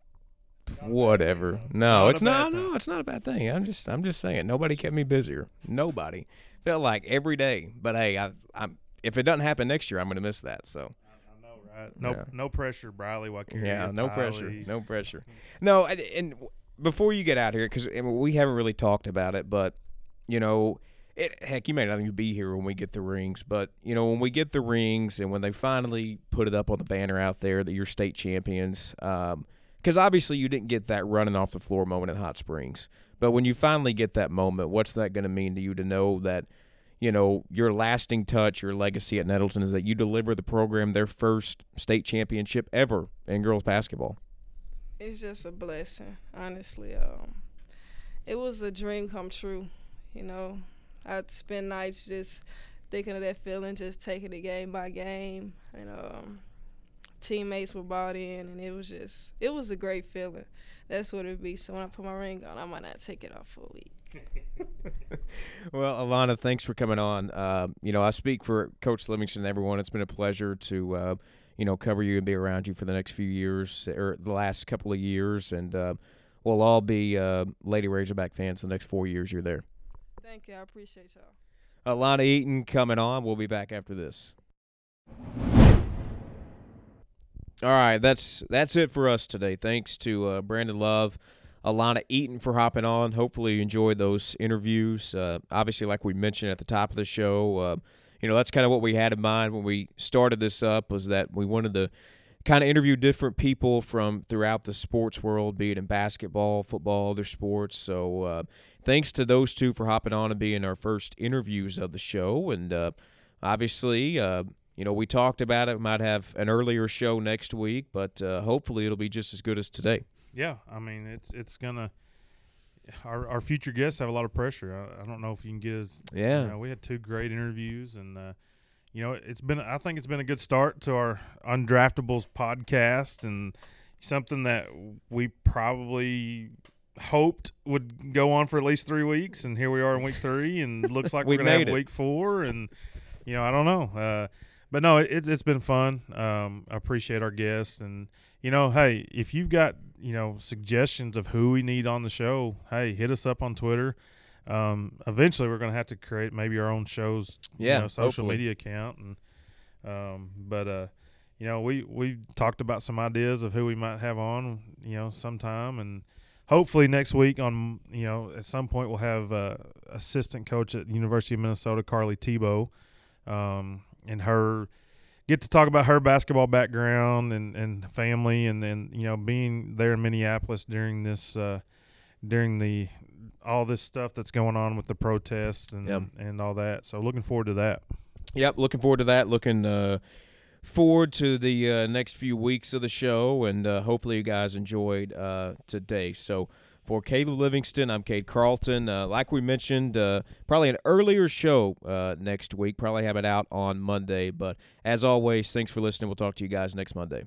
S1: whatever. No, it's not. No, it's not a bad thing. I'm just I'm just saying. Nobody kept me busier. Nobody felt like every day. But hey, I, I'm if it doesn't happen next year, I'm going to miss that. So.
S2: I know, right? No, yeah. no pressure, Briley.
S1: Yeah, no pressure, no pressure. No, and before you get out here, because we haven't really talked about it, but you know, it, heck, you may not even be here when we get the rings, but you know, when we get the rings and when they finally put it up on the banner out there that you're state champions, because um, obviously you didn't get that running off the floor moment at Hot Springs. But when you finally get that moment, what's that going to mean to you to know that, you know, your lasting touch, your legacy at Nettleton is that you deliver the program their first state championship ever in girls basketball?
S4: It's just a blessing, honestly. Um, it was a dream come true, you know. I'd spend nights just thinking of that feeling, just taking it game by game, and um, teammates were bought in, and it was just, it was a great feeling that's what it'd be. So when I put my ring on, I might not take it off for a week.
S1: well, Elauna, thanks for coming on. Uh, you know, I speak for Coach Livingston and everyone. It's been a pleasure to, uh, you know, cover you and be around you for the next few years or the last couple of years. And uh, we'll all be uh, Lady Razorback fans the next four years you're there.
S4: Thank you. I appreciate y'all.
S1: Elauna Eaton coming on. We'll be back after this. All right, that's that's it for us today. Thanks to uh, Brandon Love, Elauna Eaton for hopping on. Hopefully, you enjoyed those interviews. Uh, obviously, like we mentioned at the top of the show, uh, you know that's kind of what we had in mind when we started this up was that we wanted to kind of interview different people from throughout the sports world, be it in basketball, football, other sports. So, uh, thanks to those two for hopping on and being our first interviews of the show. And uh, obviously, uh, you know, we talked about it. We might have an earlier show next week, but uh, hopefully, it'll be just as good as today.
S2: Yeah, I mean, it's it's gonna. Our, our future guests have a lot of pressure. I, I don't know if you can get as
S1: Yeah.
S2: You know, we had two great interviews, and uh, you know, it's been. I think it's been a good start to our Undraftables podcast, and something that we probably hoped would go on for at least three weeks, and here we are in week three, and it looks like
S1: We
S2: we're gonna have
S1: it.
S2: week four, and you know, I don't know, uh, but no, it, it's it's been fun. Um, I appreciate our guests, and you know, hey, if you've got you know suggestions of who we need on the show, hey, hit us up on Twitter. Um, eventually, we're going to have to create maybe our own shows, you
S1: Yeah,
S2: know, social
S1: hopefully.
S2: media account, and um, but uh, you know, we we talked about some ideas of who we might have on, you know, sometime, and hopefully next week on, you know, at some point we'll have uh, assistant coach at University of Minnesota, Carly Thibault, um, and her get to talk about her basketball background and, and family and then you know being there in Minneapolis during this uh, during the all this stuff that's going on with the protests and
S1: Yep.
S2: and all that. So looking forward to that.
S1: Yep, looking forward to that. Looking uh, forward to the uh, next few weeks of the show, and uh, hopefully you guys enjoyed uh, today. So for Caleb Livingston, I'm Cade Carlton. Uh, like we mentioned, uh, probably an earlier show uh, next week. Probably have it out on Monday. But as always, thanks for listening. We'll talk to you guys next Monday.